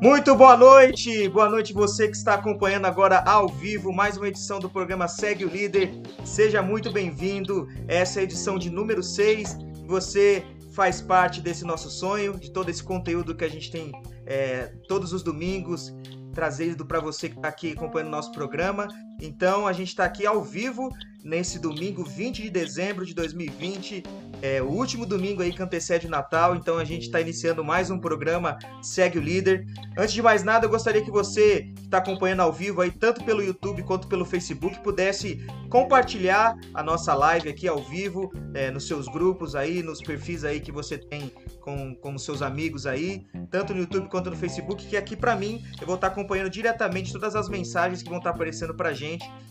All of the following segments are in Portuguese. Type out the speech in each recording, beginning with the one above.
Muito boa noite, boa noite você que está acompanhando agora ao vivo mais uma edição do programa Segue o Líder. Seja muito bem-vindo. Essa é a edição de número 6. Você faz parte desse nosso sonho, de todo esse conteúdo que a gente tem é, todos os domingos, trazendo para você que está aqui acompanhando o nosso programa. Então, a gente está aqui ao vivo nesse domingo 20 de dezembro de 2020, é o último domingo aí antecede o Natal, então a gente está iniciando mais um programa Segue o Líder. Antes de mais nada, eu gostaria que você que está acompanhando ao vivo aí, tanto pelo YouTube quanto pelo Facebook, pudesse compartilhar a nossa live aqui ao vivo, é, nos seus grupos aí, nos perfis aí que você tem com, com seus amigos aí, tanto no YouTube quanto no Facebook, que aqui para mim eu vou estar tá acompanhando diretamente todas as mensagens que vão estar tá aparecendo pra gente.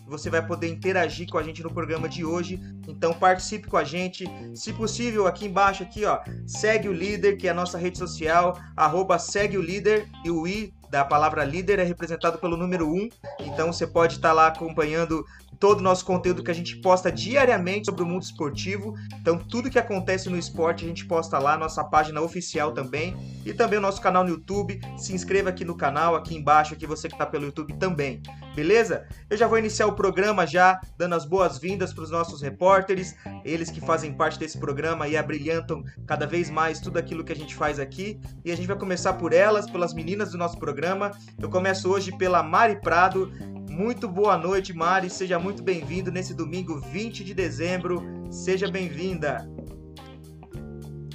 Você vai poder interagir com a gente no programa de hoje. Então participe com a gente. Se possível, aqui embaixo, aqui, ó, segue o líder, que é a nossa rede social, arroba segue o líder e o i da palavra líder é representado pelo número 1. Então você pode estar lá acompanhando todo o nosso conteúdo que a gente posta diariamente sobre o mundo esportivo. Então, tudo que acontece no esporte a gente posta lá, nossa página oficial também. E também o nosso canal no YouTube. Se inscreva aqui no canal, aqui embaixo, aqui você que está pelo YouTube também. Beleza? Eu já vou iniciar o programa já, dando as boas-vindas para os nossos repórteres, eles que fazem parte desse programa e abrilhantam cada vez mais tudo aquilo que a gente faz aqui. E a gente vai começar por elas, pelas meninas do nosso programa. Eu começo hoje pela Mari Prado, muito boa noite, Mari. Seja muito bem-vindo nesse domingo 20 de dezembro. Seja bem-vinda.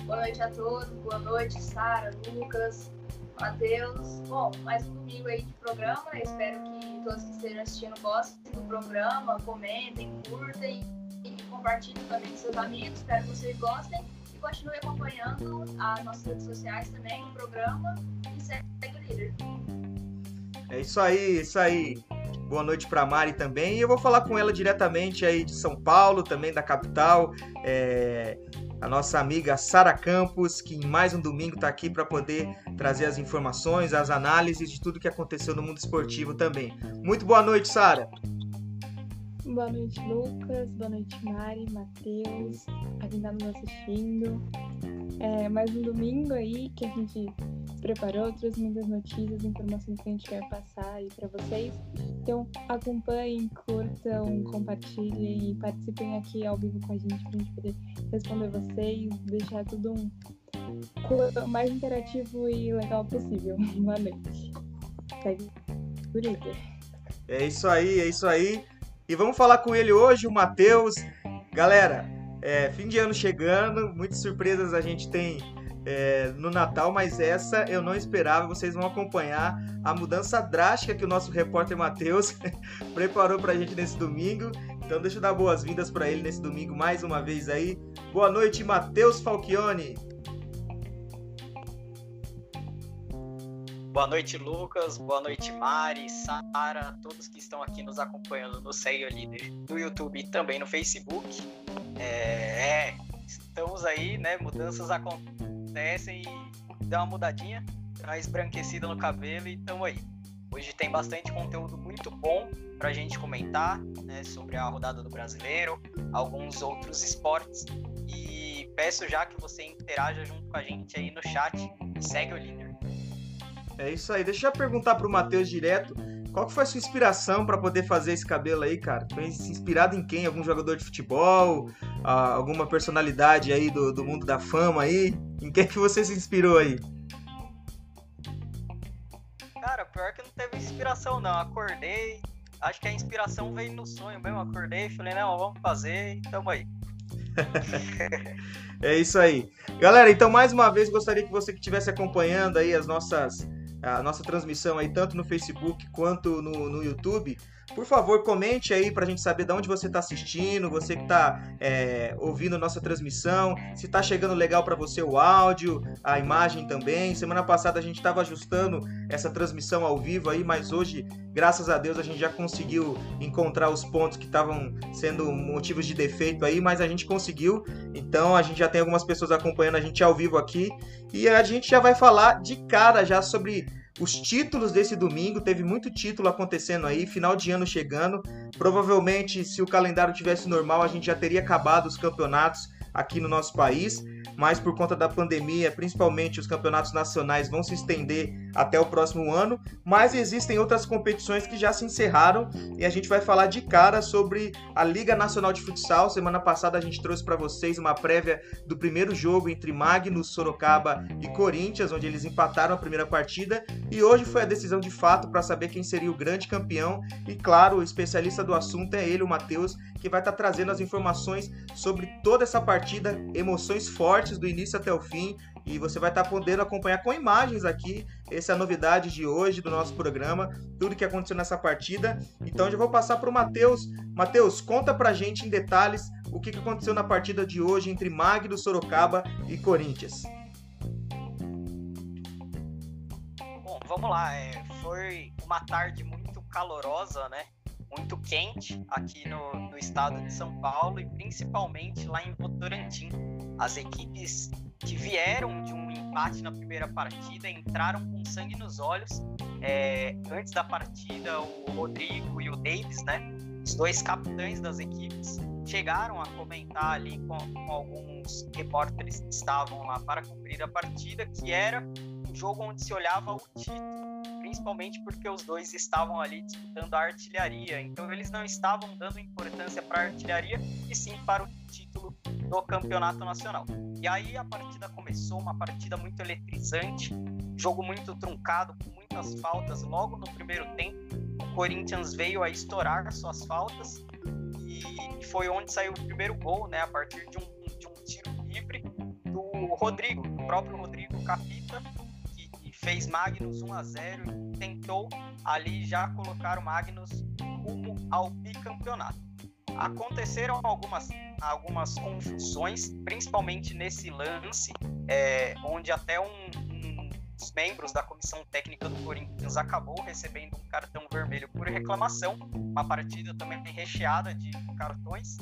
Boa noite a todos. Boa noite, Sara, Lucas, Matheus. Bom, mais um domingo aí de programa. espero que todos que estejam assistindo gostem do programa, comentem, curtem e compartilhem também com seus amigos. Espero que vocês gostem e continue acompanhando as nossas redes sociais também, o programa e segue o líder. É isso aí, isso aí. Boa noite para Mari também. E eu vou falar com ela diretamente aí de São Paulo, também da capital. É, a nossa amiga Sara Campos, que em mais um domingo está aqui para poder trazer as informações, as análises de tudo que aconteceu no mundo esportivo também. Muito boa noite, Sara. Boa noite, Lucas. Boa noite, Mari, Matheus, a quem está nos assistindo. É mais um domingo aí que a gente preparou, trouxe muitas notícias, informações que a gente quer passar aí para vocês. Então acompanhem, curtam, compartilhem e participem aqui ao vivo com a gente para a gente poder responder vocês, deixar tudo um o mais interativo e legal possível. Boa noite. Segue por. É isso aí, é isso aí. E vamos falar com ele hoje, o Matheus. Galera, é, fim de ano chegando, muitas surpresas a gente tem é, no Natal, mas essa eu não esperava. Vocês vão acompanhar a mudança drástica que o nosso repórter Matheus preparou para a gente nesse domingo. Então deixa eu dar boas-vindas para ele nesse domingo mais uma vez aí. Boa noite, Matheus Falchione. Boa noite, Lucas. Boa noite, Mari, Sara, todos que estão aqui nos acompanhando no Segue Líder no YouTube e também no Facebook. É, é, estamos aí, né? Mudanças acontecem e dá uma mudadinha, dá uma esbranquecida no cabelo e tamo aí. Hoje tem bastante conteúdo muito bom pra gente comentar né, sobre a rodada do brasileiro, alguns outros esportes. E peço já que você interaja junto com a gente aí no chat segue o líder. É isso aí. Deixa eu perguntar pro Matheus direto. Qual que foi a sua inspiração para poder fazer esse cabelo aí, cara? Foi inspirado em quem? Algum jogador de futebol? Ah, alguma personalidade aí do, do mundo da fama aí? Em quem que você se inspirou aí? Cara, pior que não teve inspiração não. Acordei, acho que a inspiração veio no sonho mesmo. Acordei, falei, não, vamos fazer e tamo aí. é isso aí. Galera, então mais uma vez gostaria que você que estivesse acompanhando aí as nossas a nossa transmissão aí, tanto no Facebook quanto no, no YouTube. Por favor, comente aí para a gente saber de onde você está assistindo, você que está é, ouvindo nossa transmissão, se está chegando legal para você o áudio, a imagem também. Semana passada a gente estava ajustando essa transmissão ao vivo aí, mas hoje, graças a Deus, a gente já conseguiu encontrar os pontos que estavam sendo motivos de defeito aí, mas a gente conseguiu. Então a gente já tem algumas pessoas acompanhando a gente ao vivo aqui e a gente já vai falar de cara já sobre os títulos desse domingo, teve muito título acontecendo aí, final de ano chegando. Provavelmente, se o calendário tivesse normal, a gente já teria acabado os campeonatos aqui no nosso país mas por conta da pandemia, principalmente os campeonatos nacionais vão se estender até o próximo ano, mas existem outras competições que já se encerraram e a gente vai falar de cara sobre a Liga Nacional de Futsal. Semana passada a gente trouxe para vocês uma prévia do primeiro jogo entre Magnus, Sorocaba e Corinthians, onde eles empataram a primeira partida, e hoje foi a decisão de fato para saber quem seria o grande campeão. E claro, o especialista do assunto é ele, o Matheus, que vai estar tá trazendo as informações sobre toda essa partida, emoções fortes do início até o fim, e você vai estar tá podendo acompanhar com imagens aqui. Essa é novidade de hoje do nosso programa, tudo que aconteceu nessa partida. Então eu já vou passar para o Matheus. Matheus, conta pra gente em detalhes o que aconteceu na partida de hoje entre Magno, Sorocaba e Corinthians. Bom, vamos lá. É, foi uma tarde muito calorosa, né? Muito quente aqui no, no estado de São Paulo e principalmente lá em Votorantim. As equipes que vieram de um empate na primeira partida entraram com sangue nos olhos. É, antes da partida, o Rodrigo e o Davis, né, os dois capitães das equipes, chegaram a comentar ali com, com alguns repórteres que estavam lá para cumprir a partida que era jogo onde se olhava o título principalmente porque os dois estavam ali disputando a artilharia, então eles não estavam dando importância para a artilharia e sim para o título do campeonato nacional. E aí a partida começou, uma partida muito eletrizante, jogo muito truncado, com muitas faltas logo no primeiro tempo. O Corinthians veio a estourar suas faltas e foi onde saiu o primeiro gol, né, a partir de um, de um tiro livre do Rodrigo, o próprio Rodrigo Capita, fez Magnus 1 a 0 e tentou ali já colocar o Magnus rumo ao bicampeonato. Aconteceram algumas, algumas confusões, principalmente nesse lance, é, onde até um, um dos membros da comissão técnica do Corinthians acabou recebendo um cartão vermelho por reclamação, uma partida também recheada de cartões,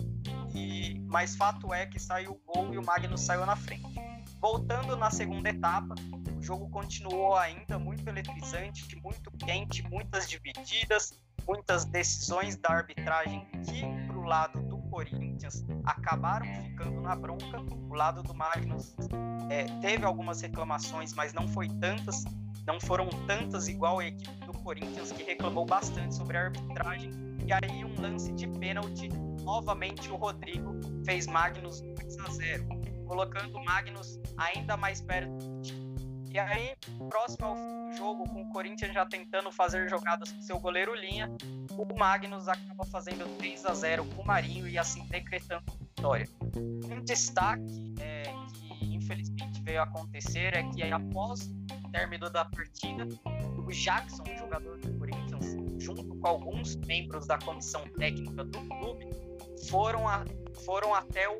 e mas fato é que saiu o gol e o Magnus saiu na frente. Voltando na segunda etapa, o jogo continuou ainda muito eletrizante, muito quente, muitas divididas, muitas decisões da arbitragem que, para o lado do Corinthians, acabaram ficando na bronca. O lado do Magnus é, teve algumas reclamações, mas não foi tantas, não foram tantas igual a equipe do Corinthians, que reclamou bastante sobre a arbitragem. E aí, um lance de pênalti, novamente o Rodrigo fez Magnus 2 a 0, colocando o Magnus ainda mais perto e aí, próximo ao jogo, com o Corinthians já tentando fazer jogadas com seu goleiro linha, o Magnus acaba fazendo 3 a 0 com o Marinho e assim decretando a vitória. Um destaque é, que infelizmente veio acontecer é que após o término da partida, o Jackson, o jogador do Corinthians, junto com alguns membros da comissão técnica do clube, foram, a, foram até o,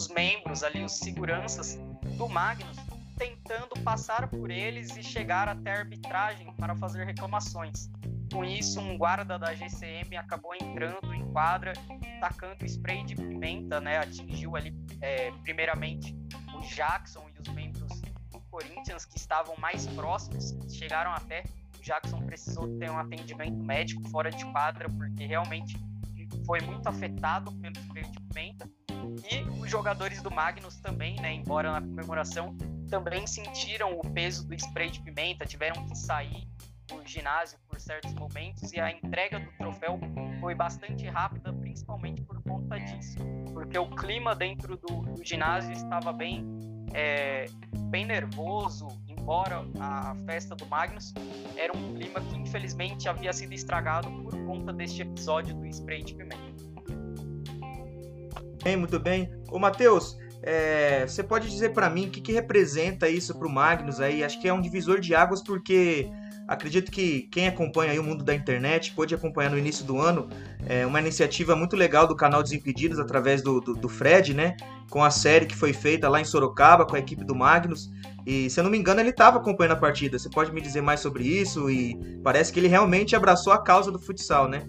os membros ali, os seguranças do Magnus, tentando passar por eles e chegar até a arbitragem para fazer reclamações. Com isso, um guarda da GCM acabou entrando em quadra, tacando spray de pimenta, né? Atingiu ali, é, primeiramente, o Jackson e os membros do Corinthians que estavam mais próximos, chegaram até. O Jackson precisou ter um atendimento médico fora de quadra, porque realmente foi muito afetado pelo spray de pimenta. E os jogadores do Magnus também, né? Embora na comemoração também sentiram o peso do spray de pimenta, tiveram que sair do ginásio por certos momentos e a entrega do troféu foi bastante rápida, principalmente por conta disso, porque o clima dentro do, do ginásio estava bem, é, bem nervoso, embora a festa do Magnus era um clima que infelizmente havia sido estragado por conta deste episódio do spray de pimenta. Bem, muito bem. Ô Matheus, é, você pode dizer para mim o que, que representa isso para o Magnus aí? Acho que é um divisor de águas porque acredito que quem acompanha o mundo da internet pôde acompanhar no início do ano é, uma iniciativa muito legal do canal Desimpedidos através do, do, do, Fred, né? Com a série que foi feita lá em Sorocaba com a equipe do Magnus. E se eu não me engano, ele estava acompanhando a partida. Você pode me dizer mais sobre isso? E parece que ele realmente abraçou a causa do futsal, né?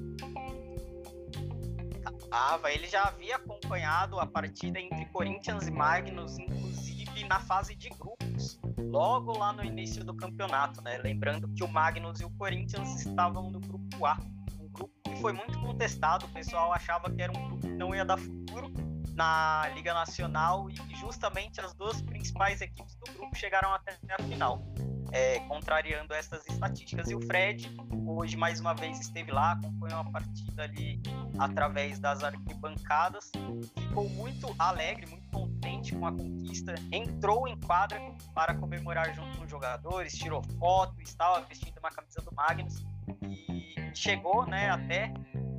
estava, ele já havia acompanhado a partida entre Corinthians e Magnus, inclusive na fase de grupos, logo lá no início do campeonato, né? Lembrando que o Magnus e o Corinthians estavam no grupo A, um grupo que foi muito contestado, o pessoal achava que era um grupo que não ia dar futuro. na Liga Nacional e justamente as duas principais equipes do grupo chegaram até a final, é, contrariando essas estatísticas. E o Fred, hoje mais uma vez esteve lá, acompanhou a partida ali através das arquibancadas, ficou muito alegre, muito contente com a conquista, entrou em quadra para comemorar junto com os jogadores, tirou foto, estava vestindo uma camisa do Magnus e chegou né, até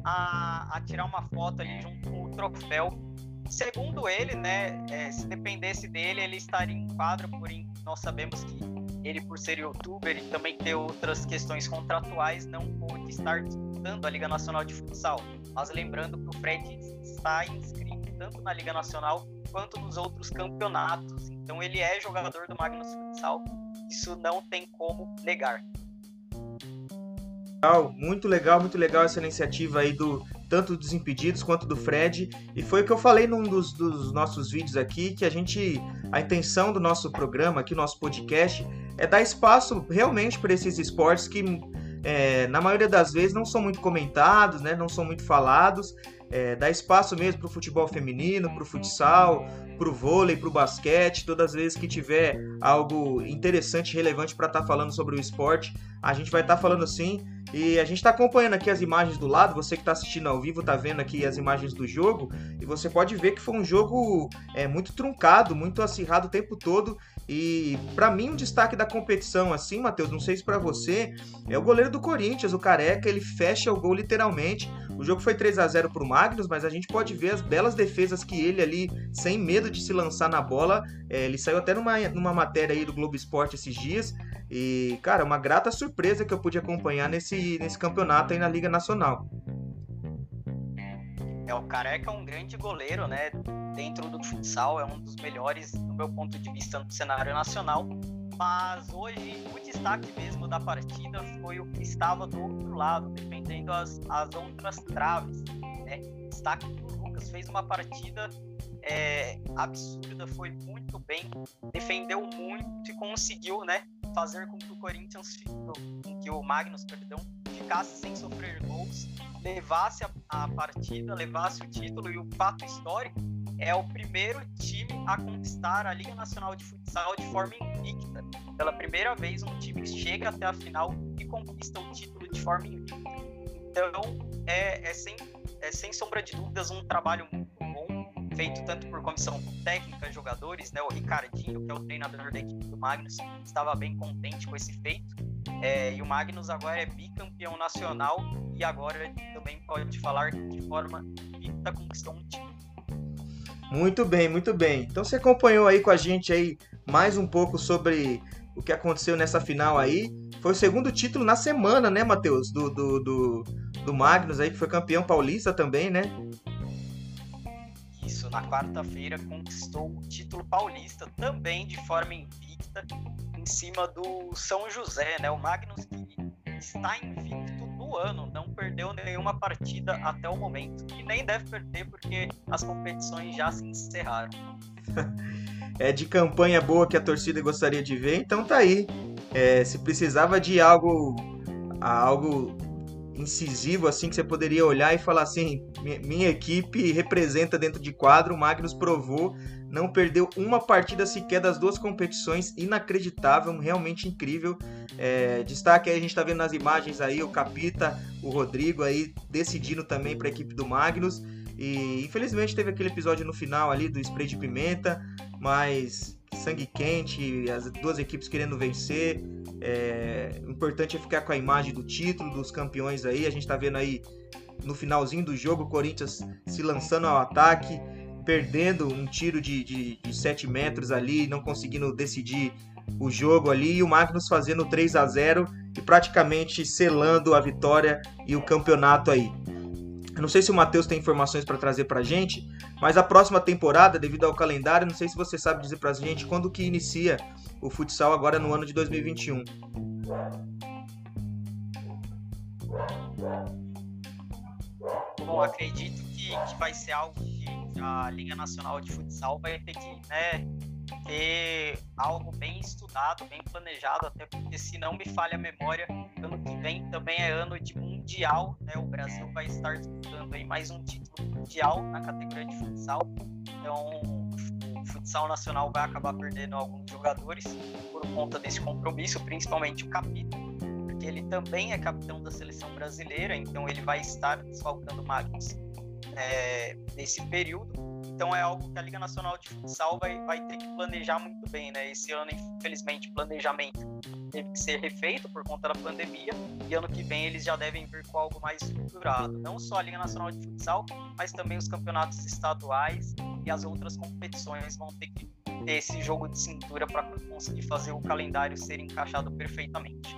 a, a tirar uma foto ali junto com o troféu segundo ele, né, é, se dependesse dele, ele estaria em quadro, porém nós sabemos que ele, por ser youtuber e também ter outras questões contratuais, não pôde estar disputando a Liga Nacional de Futsal. Mas lembrando que o Fred está inscrito tanto na Liga Nacional quanto nos outros campeonatos. Então ele é jogador do Magnus Futsal. Isso não tem como negar. Muito legal, muito legal essa iniciativa aí do tanto dos Impedidos quanto do Fred. E foi o que eu falei num dos, dos nossos vídeos aqui, que a gente. A intenção do nosso programa, aqui, nosso podcast, é dar espaço realmente para esses esportes que, é, na maioria das vezes, não são muito comentados, né, não são muito falados. É, dar espaço mesmo para o futebol feminino, para o futsal, para o vôlei, para o basquete, todas as vezes que tiver algo interessante, relevante para estar tá falando sobre o esporte, a gente vai estar tá falando sim. E a gente está acompanhando aqui as imagens do lado, você que está assistindo ao vivo está vendo aqui as imagens do jogo, e você pode ver que foi um jogo é, muito truncado, muito acirrado o tempo todo. E para mim, um destaque da competição, assim, Matheus, não sei se para você, é o goleiro do Corinthians, o Careca, ele fecha o gol literalmente. O jogo foi 3 a 0 para o Magnus, mas a gente pode ver as belas defesas que ele ali, sem medo de se lançar na bola, é, ele saiu até numa, numa matéria aí do Globo Esporte esses dias. E, cara, uma grata surpresa que eu pude acompanhar nesse, nesse campeonato aí na Liga Nacional. É, o Careca é um grande goleiro, né? Dentro do futsal, é um dos melhores, do meu ponto de vista, no cenário nacional. Mas hoje, o destaque mesmo da partida foi o que estava do outro lado, defendendo as, as outras traves. Né? Destaque do Lucas, fez uma partida é, absurda, foi muito bem, defendeu muito e conseguiu, né? Fazer com que o Corinthians, com que o Magnus, perdão, ficasse sem sofrer gols levasse a, a partida, levasse o título e o fato histórico é o primeiro time a conquistar a Liga Nacional de Futsal de forma invicta. Pela primeira vez, um time chega até a final e conquista o título de forma invicta. Então, é, é, sem, é sem sombra de dúvidas um trabalho muito feito tanto por comissão técnica, jogadores, né? O Ricardinho, que é o treinador da equipe do Magnus, estava bem contente com esse feito. É, e o Magnus agora é bicampeão nacional e agora também pode falar de forma invicta conquistou um título. Muito bem, muito bem. Então você acompanhou aí com a gente aí mais um pouco sobre o que aconteceu nessa final aí. Foi o segundo título na semana, né, Matheus? Do, do, do, do Magnus aí, que foi campeão paulista também, né? Na quarta-feira conquistou o título paulista também de forma invicta em cima do São José, né? O Magnus que está invicto no ano, não perdeu nenhuma partida até o momento. E nem deve perder porque as competições já se encerraram. é de campanha boa que a torcida gostaria de ver, então tá aí. É, se precisava de algo algo incisivo assim que você poderia olhar e falar assim, minha equipe representa dentro de quadro, o Magnus provou não perdeu uma partida sequer das duas competições, inacreditável, realmente incrível. É, destaque aí, a gente está vendo nas imagens aí o Capita, o Rodrigo aí decidindo também para a equipe do Magnus. E infelizmente teve aquele episódio no final ali do spray de pimenta, mas sangue quente, as duas equipes querendo vencer. É, importante é ficar com a imagem do título, dos campeões aí. A gente está vendo aí no finalzinho do jogo o Corinthians se lançando ao ataque perdendo um tiro de, de, de 7 metros ali, não conseguindo decidir o jogo ali, e o Magnus fazendo 3 a 0 e praticamente selando a vitória e o campeonato aí. Eu não sei se o Matheus tem informações para trazer para a gente, mas a próxima temporada, devido ao calendário, não sei se você sabe dizer para a gente quando que inicia o futsal agora no ano de 2021. Bom, acredito que, que vai ser algo que a Liga Nacional de Futsal vai ter que né, ter algo bem estudado, bem planejado, até porque se não me falha a memória, ano que vem também é ano de mundial, né? O Brasil vai estar disputando aí mais um título mundial na categoria de futsal. Então, o futsal nacional vai acabar perdendo alguns jogadores por conta desse compromisso, principalmente o capítulo, porque ele também é capitão da seleção brasileira, então ele vai estar desfalcando Magnus é, nesse período. Então é algo que a Liga Nacional de Futsal vai, vai ter que planejar muito bem, né? Esse ano, infelizmente, planejamento teve que ser refeito por conta da pandemia e ano que vem eles já devem vir com algo mais estruturado. Não só a Liga Nacional de Futsal, mas também os campeonatos estaduais e as outras competições vão ter que ter esse jogo de cintura para conseguir fazer o calendário ser encaixado perfeitamente.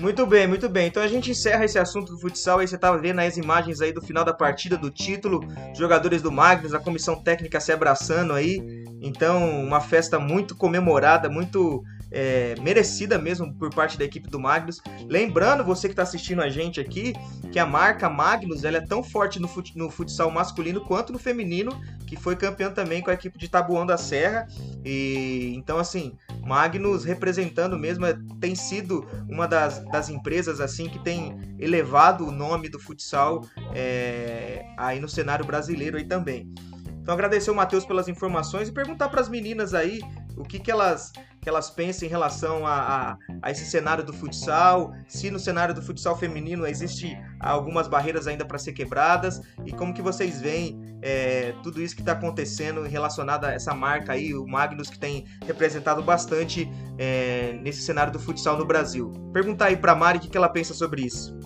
Muito bem, muito bem. Então a gente encerra esse assunto do futsal. Aí você estava vendo as imagens aí do final da partida, do título, jogadores do Magnus, a comissão técnica se abraçando aí. Então, uma festa muito comemorada, muito é, merecida mesmo por parte da equipe do Magnus. Lembrando, você que está assistindo a gente aqui, que a marca Magnus ela é tão forte no, fut, no futsal masculino quanto no feminino, que foi campeão também com a equipe de Tabuão da Serra. E então, assim, Magnus representando mesmo, é, tem sido uma das, das empresas assim que tem elevado o nome do futsal é, aí no cenário brasileiro aí também. Então agradecer o Matheus pelas informações e perguntar para as meninas aí o que, que elas que elas pensam em relação a, a, a, esse cenário do futsal, se no cenário do futsal feminino existe algumas barreiras ainda para ser quebradas e como que vocês veem é, tudo isso que está acontecendo relacionado a essa marca aí, o Magnus que tem representado bastante é, nesse cenário do futsal no Brasil. Perguntar aí para Mari o que, que ela pensa sobre isso.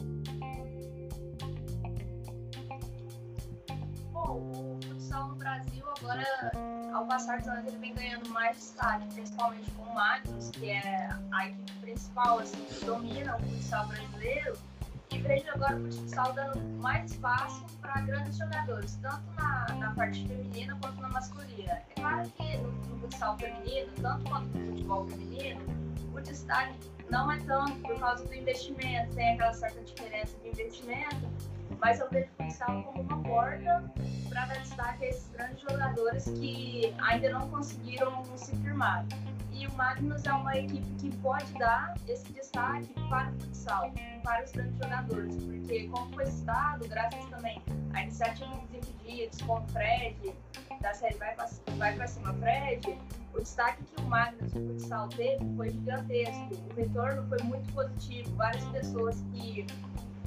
Ao passar dos anos, ele vem ganhando mais destaque, principalmente com o Magnus, que é a equipe principal, assim, que domina o futsal brasileiro. E vejo agora o futsal dando mais espaço para grandes jogadores, tanto na, na parte feminina quanto na masculina. É claro que no, no futsal feminino, tanto quanto no futebol feminino, o destaque não é tanto por causa do investimento, tem aquela certa diferença de investimento, mas eu vejo o futsal como uma porta para dar destaque a esses grandes jogadores que ainda não conseguiram se firmar. E o Magnus é uma equipe que pode dar esse destaque para o futsal, para os grandes jogadores, porque, como foi citado, graças também à iniciativa dos impedidos com o Fred, da série Vai para vai Cima Fred, o destaque que o Magnus de futsal teve foi gigantesco. O retorno foi muito positivo. Várias pessoas que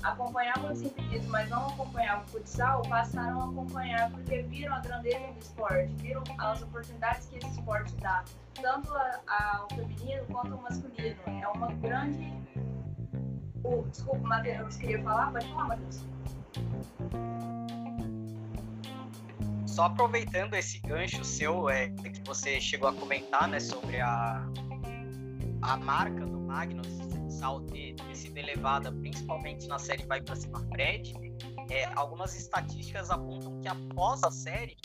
acompanhavam os impedidos, mas não acompanhavam o futsal, passaram a acompanhar porque viram a grandeza do esporte, viram as oportunidades que esse esporte dá, tanto ao feminino quanto ao masculino. É uma grande. Oh, desculpa, Matheus, queria falar? Pode falar, Matheus. Só aproveitando esse gancho seu, é, que você chegou a comentar, né, sobre a, a marca do Magnus, futsal ter, ter sido elevada principalmente na série Vai Pra Cima Fred, é, algumas estatísticas apontam que após a série,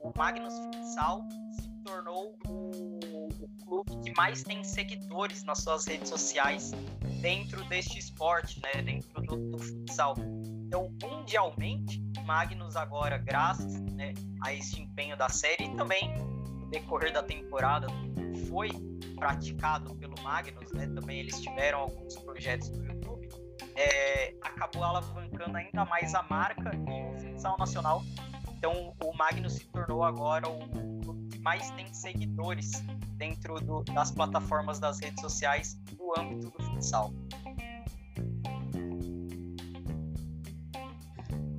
o Magnus Futsal se tornou o, o clube que mais tem seguidores nas suas redes sociais dentro deste esporte, né, dentro do, do futsal. Então, mundialmente, Magnus agora, graças né, a esse empenho da série também decorrer da temporada, foi praticado pelo Magnus, né? Também eles tiveram alguns projetos no YouTube. É, acabou alavancando ainda mais a marca e o futsal nacional. Então o Magnus se tornou agora o que mais tem seguidores dentro do, das plataformas das redes sociais no âmbito do futsal.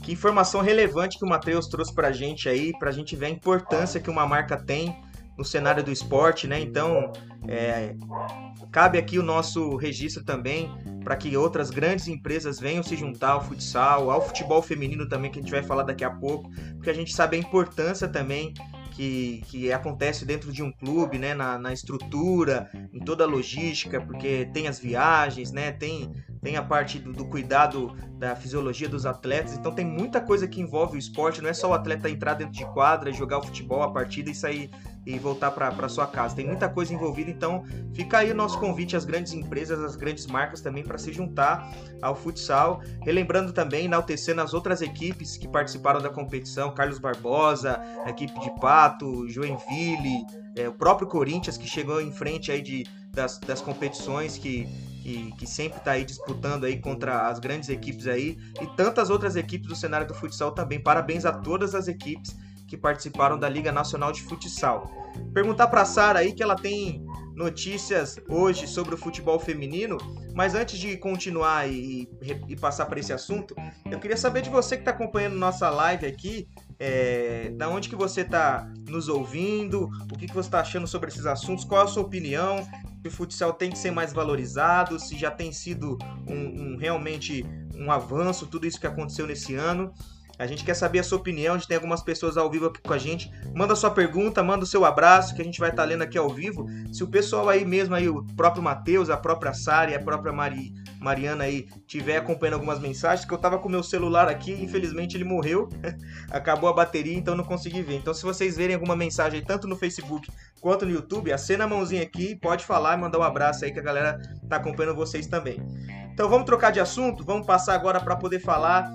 Que informação relevante que o Matheus trouxe para a gente aí, para a gente ver a importância que uma marca tem no cenário do esporte, né? Então, é, cabe aqui o nosso registro também para que outras grandes empresas venham se juntar ao futsal, ao futebol feminino também, que a gente vai falar daqui a pouco, porque a gente sabe a importância também que, que acontece dentro de um clube, né, na, na estrutura, em toda a logística, porque tem as viagens, né, tem, tem a parte do, do, cuidado da fisiologia dos atletas, então tem muita coisa que envolve o esporte, não é só o atleta entrar dentro de quadra, jogar o futebol, a partida e sair e voltar para sua casa. Tem muita coisa envolvida, então fica aí o nosso convite às grandes empresas, às grandes marcas também para se juntar ao futsal. Relembrando também, enaltecendo as outras equipes que participaram da competição: Carlos Barbosa, a equipe de Pato, Joinville, é, o próprio Corinthians que chegou em frente aí de, das, das competições que que, que, sempre está aí disputando aí contra as grandes equipes aí e tantas outras equipes do cenário do futsal também. Parabéns a todas as equipes que participaram da Liga Nacional de Futsal. Perguntar para a Sara aí que ela tem notícias hoje sobre o futebol feminino, mas antes de continuar e, e passar para esse assunto, eu queria saber de você que está acompanhando nossa live aqui, é, da onde que você está nos ouvindo, o que, que você está achando sobre esses assuntos, qual a sua opinião, se o futsal tem que ser mais valorizado, se já tem sido um, um realmente um avanço, tudo isso que aconteceu nesse ano. A gente quer saber a sua opinião, a gente tem algumas pessoas ao vivo aqui com a gente. Manda sua pergunta, manda o seu abraço, que a gente vai estar tá lendo aqui ao vivo. Se o pessoal aí mesmo, aí, o próprio Matheus, a própria Sara e a própria Mari, Mariana aí, tiver acompanhando algumas mensagens, que eu tava com meu celular aqui, infelizmente ele morreu, acabou a bateria, então não consegui ver. Então se vocês verem alguma mensagem tanto no Facebook quanto no YouTube, acena a mãozinha aqui, pode falar e mandar um abraço aí que a galera tá acompanhando vocês também. Então vamos trocar de assunto, vamos passar agora para poder falar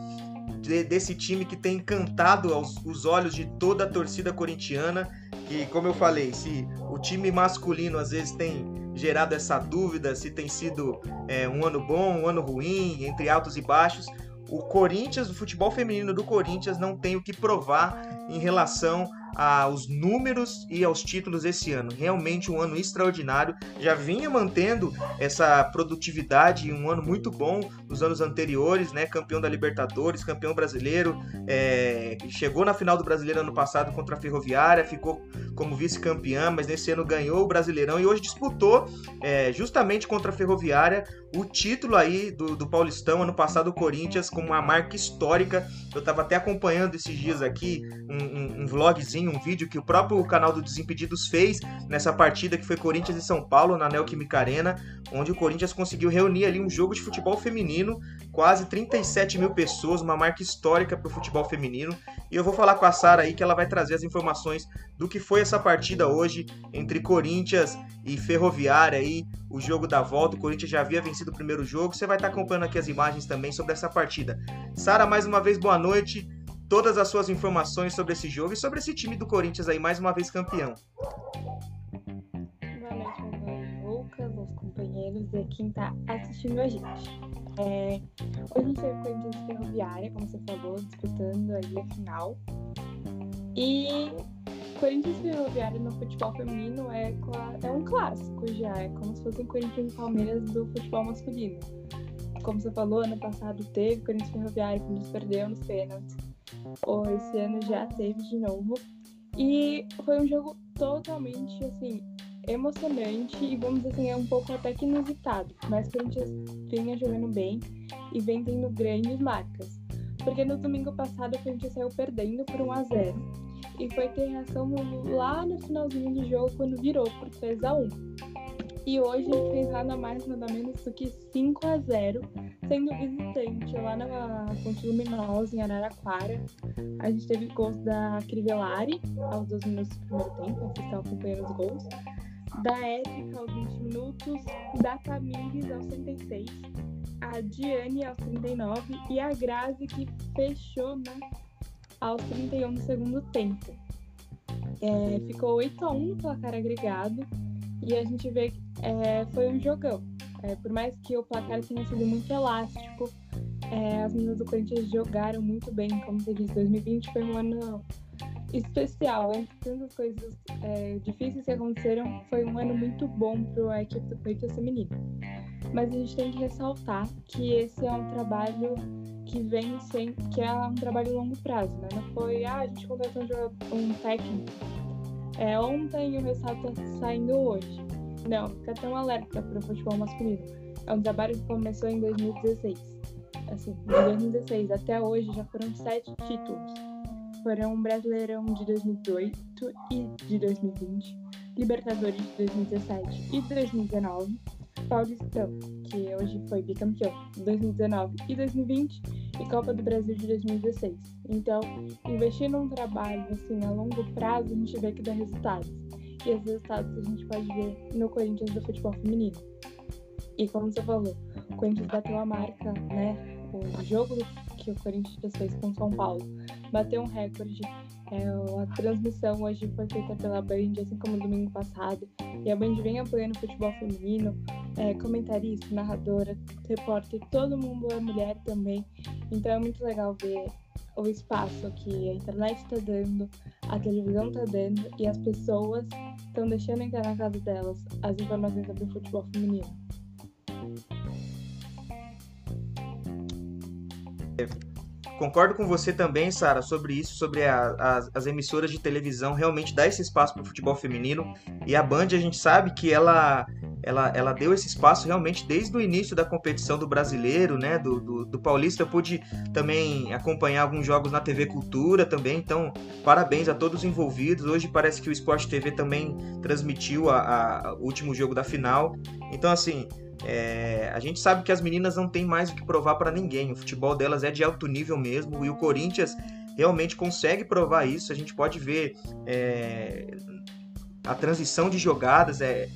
de, desse time que tem encantado aos, os olhos de toda a torcida corintiana. Que, como eu falei, se o time masculino às vezes tem gerado essa dúvida se tem sido é, um ano bom, um ano ruim, entre altos e baixos, o Corinthians, o futebol feminino do Corinthians não tem o que provar em relação aos números e aos títulos esse ano. Realmente um ano extraordinário. Já vinha mantendo essa produtividade, um ano muito bom nos anos anteriores, né? Campeão da Libertadores, campeão brasileiro, é... chegou na final do Brasileiro ano passado contra a Ferroviária, ficou como vice-campeã, mas nesse ano ganhou o Brasileirão e hoje disputou é, justamente contra a Ferroviária o título aí do, do Paulistão, ano passado o Corinthians, com uma marca histórica. Eu estava até acompanhando esses dias aqui um, um, um, vlogzinho, um vídeo que o próprio canal do Desimpedidos fez nessa partida que foi Corinthians e São Paulo na Neoquímica Arena, onde o Corinthians conseguiu reunir ali um jogo de futebol feminino, quase 37 mil pessoas, uma marca histórica para o futebol feminino. E eu vou falar com a Sara aí que ela vai trazer as informações do que foi essa partida hoje entre Corinthians e Ferroviária aí, o jogo da volta. O Corinthians já havia vencido o primeiro jogo. Você vai estar acompanhando aqui as imagens também sobre essa partida. Sara, mais uma vez, boa noite. Todas as suas informações sobre esse jogo e sobre esse time do Corinthians aí, mais uma vez campeão. Boa noite, meu Lucas, os companheiros e quem está assistindo a gente. É, hoje a gente teve Corinthians Ferroviária, como você falou, disputando aí a final. E Corinthians Ferroviária no futebol feminino é, é um clássico já, é como se fossem Corinthians e Palmeiras do futebol masculino. Como você falou, ano passado teve Corinthians Ferroviária, que nos perdeu nos pênaltis. Ou esse ano já teve de novo. E foi um jogo totalmente, assim, emocionante e vamos dizer assim, é um pouco até que inusitado. Mas que a gente vinha jogando bem e vem tendo grandes marcas. Porque no domingo passado a gente saiu perdendo por 1 a 0 e foi ter reação lá no finalzinho do jogo quando virou por 3 a 1 E hoje ele fez nada mais, nada menos do que 5 a 0 sendo visitante lá na Fonte Luminosa, em Araraquara. A gente teve gols da Crivellari aos 12 minutos do primeiro tempo, vocês estão acompanhando os gols. Da Ética aos 20 minutos, da Camires aos 36, a Diane aos 39 e a Grazi que fechou né, aos 31 do segundo tempo. É, ficou 8 a 1 no placar agregado e a gente vê que é, foi um jogão. É, por mais que o placar tenha sido muito elástico, é, as meninas do Corinthians jogaram muito bem, como você disse, 2020 foi um ano especial. Entre tantas coisas é, difíceis que aconteceram, foi um ano muito bom para a equipe do Corinthians feminino. Mas a gente tem que ressaltar que esse é um trabalho que vem sem, que é um trabalho longo prazo, né? Não foi, ah, a gente contratou um, um técnico é, ontem e o resultado está saindo hoje. Não, fica tão alerta para o futebol masculino. É um trabalho que começou em 2016. Assim, em 2016 até hoje já foram sete títulos. Foram Brasileirão de 2018 e de 2020, Libertadores de 2017 e 2019, Paulistão, que hoje foi bicampeão, 2019 e 2020, e Copa do Brasil de 2016. Então, investir num trabalho assim a longo prazo, a gente vê que dá resultados. E esses resultados a gente pode ver no Corinthians do futebol feminino. E como você falou, o Corinthians bateu a marca, né? O jogo que o Corinthians fez com São Paulo bateu um recorde. É, a transmissão hoje foi feita pela Band, assim como domingo passado. E a Band vem apoiando o futebol feminino, é, comentarista, narradora, repórter, todo mundo é mulher também. Então é muito legal ver o espaço que a internet está dando, a televisão está dando e as pessoas estão deixando entrar na casa delas as informações sobre o futebol feminino. Concordo com você também, Sara, sobre isso, sobre a, as, as, emissoras de televisão realmente dar esse espaço para o futebol feminino. E a Band, a gente sabe que ela, ela, ela deu esse espaço realmente desde o início da competição do brasileiro, né? Do, do, do, Paulista. Eu pude também acompanhar alguns jogos na TV Cultura também. Então, parabéns a todos os envolvidos. Hoje parece que o Sport TV também transmitiu a, a, o último jogo da final. Então, assim, é, a gente sabe que as meninas não têm mais o que provar para ninguém. O futebol delas é de alto nível mesmo e o Corinthians realmente consegue provar isso. A gente pode ver é, a transição de jogadas, é,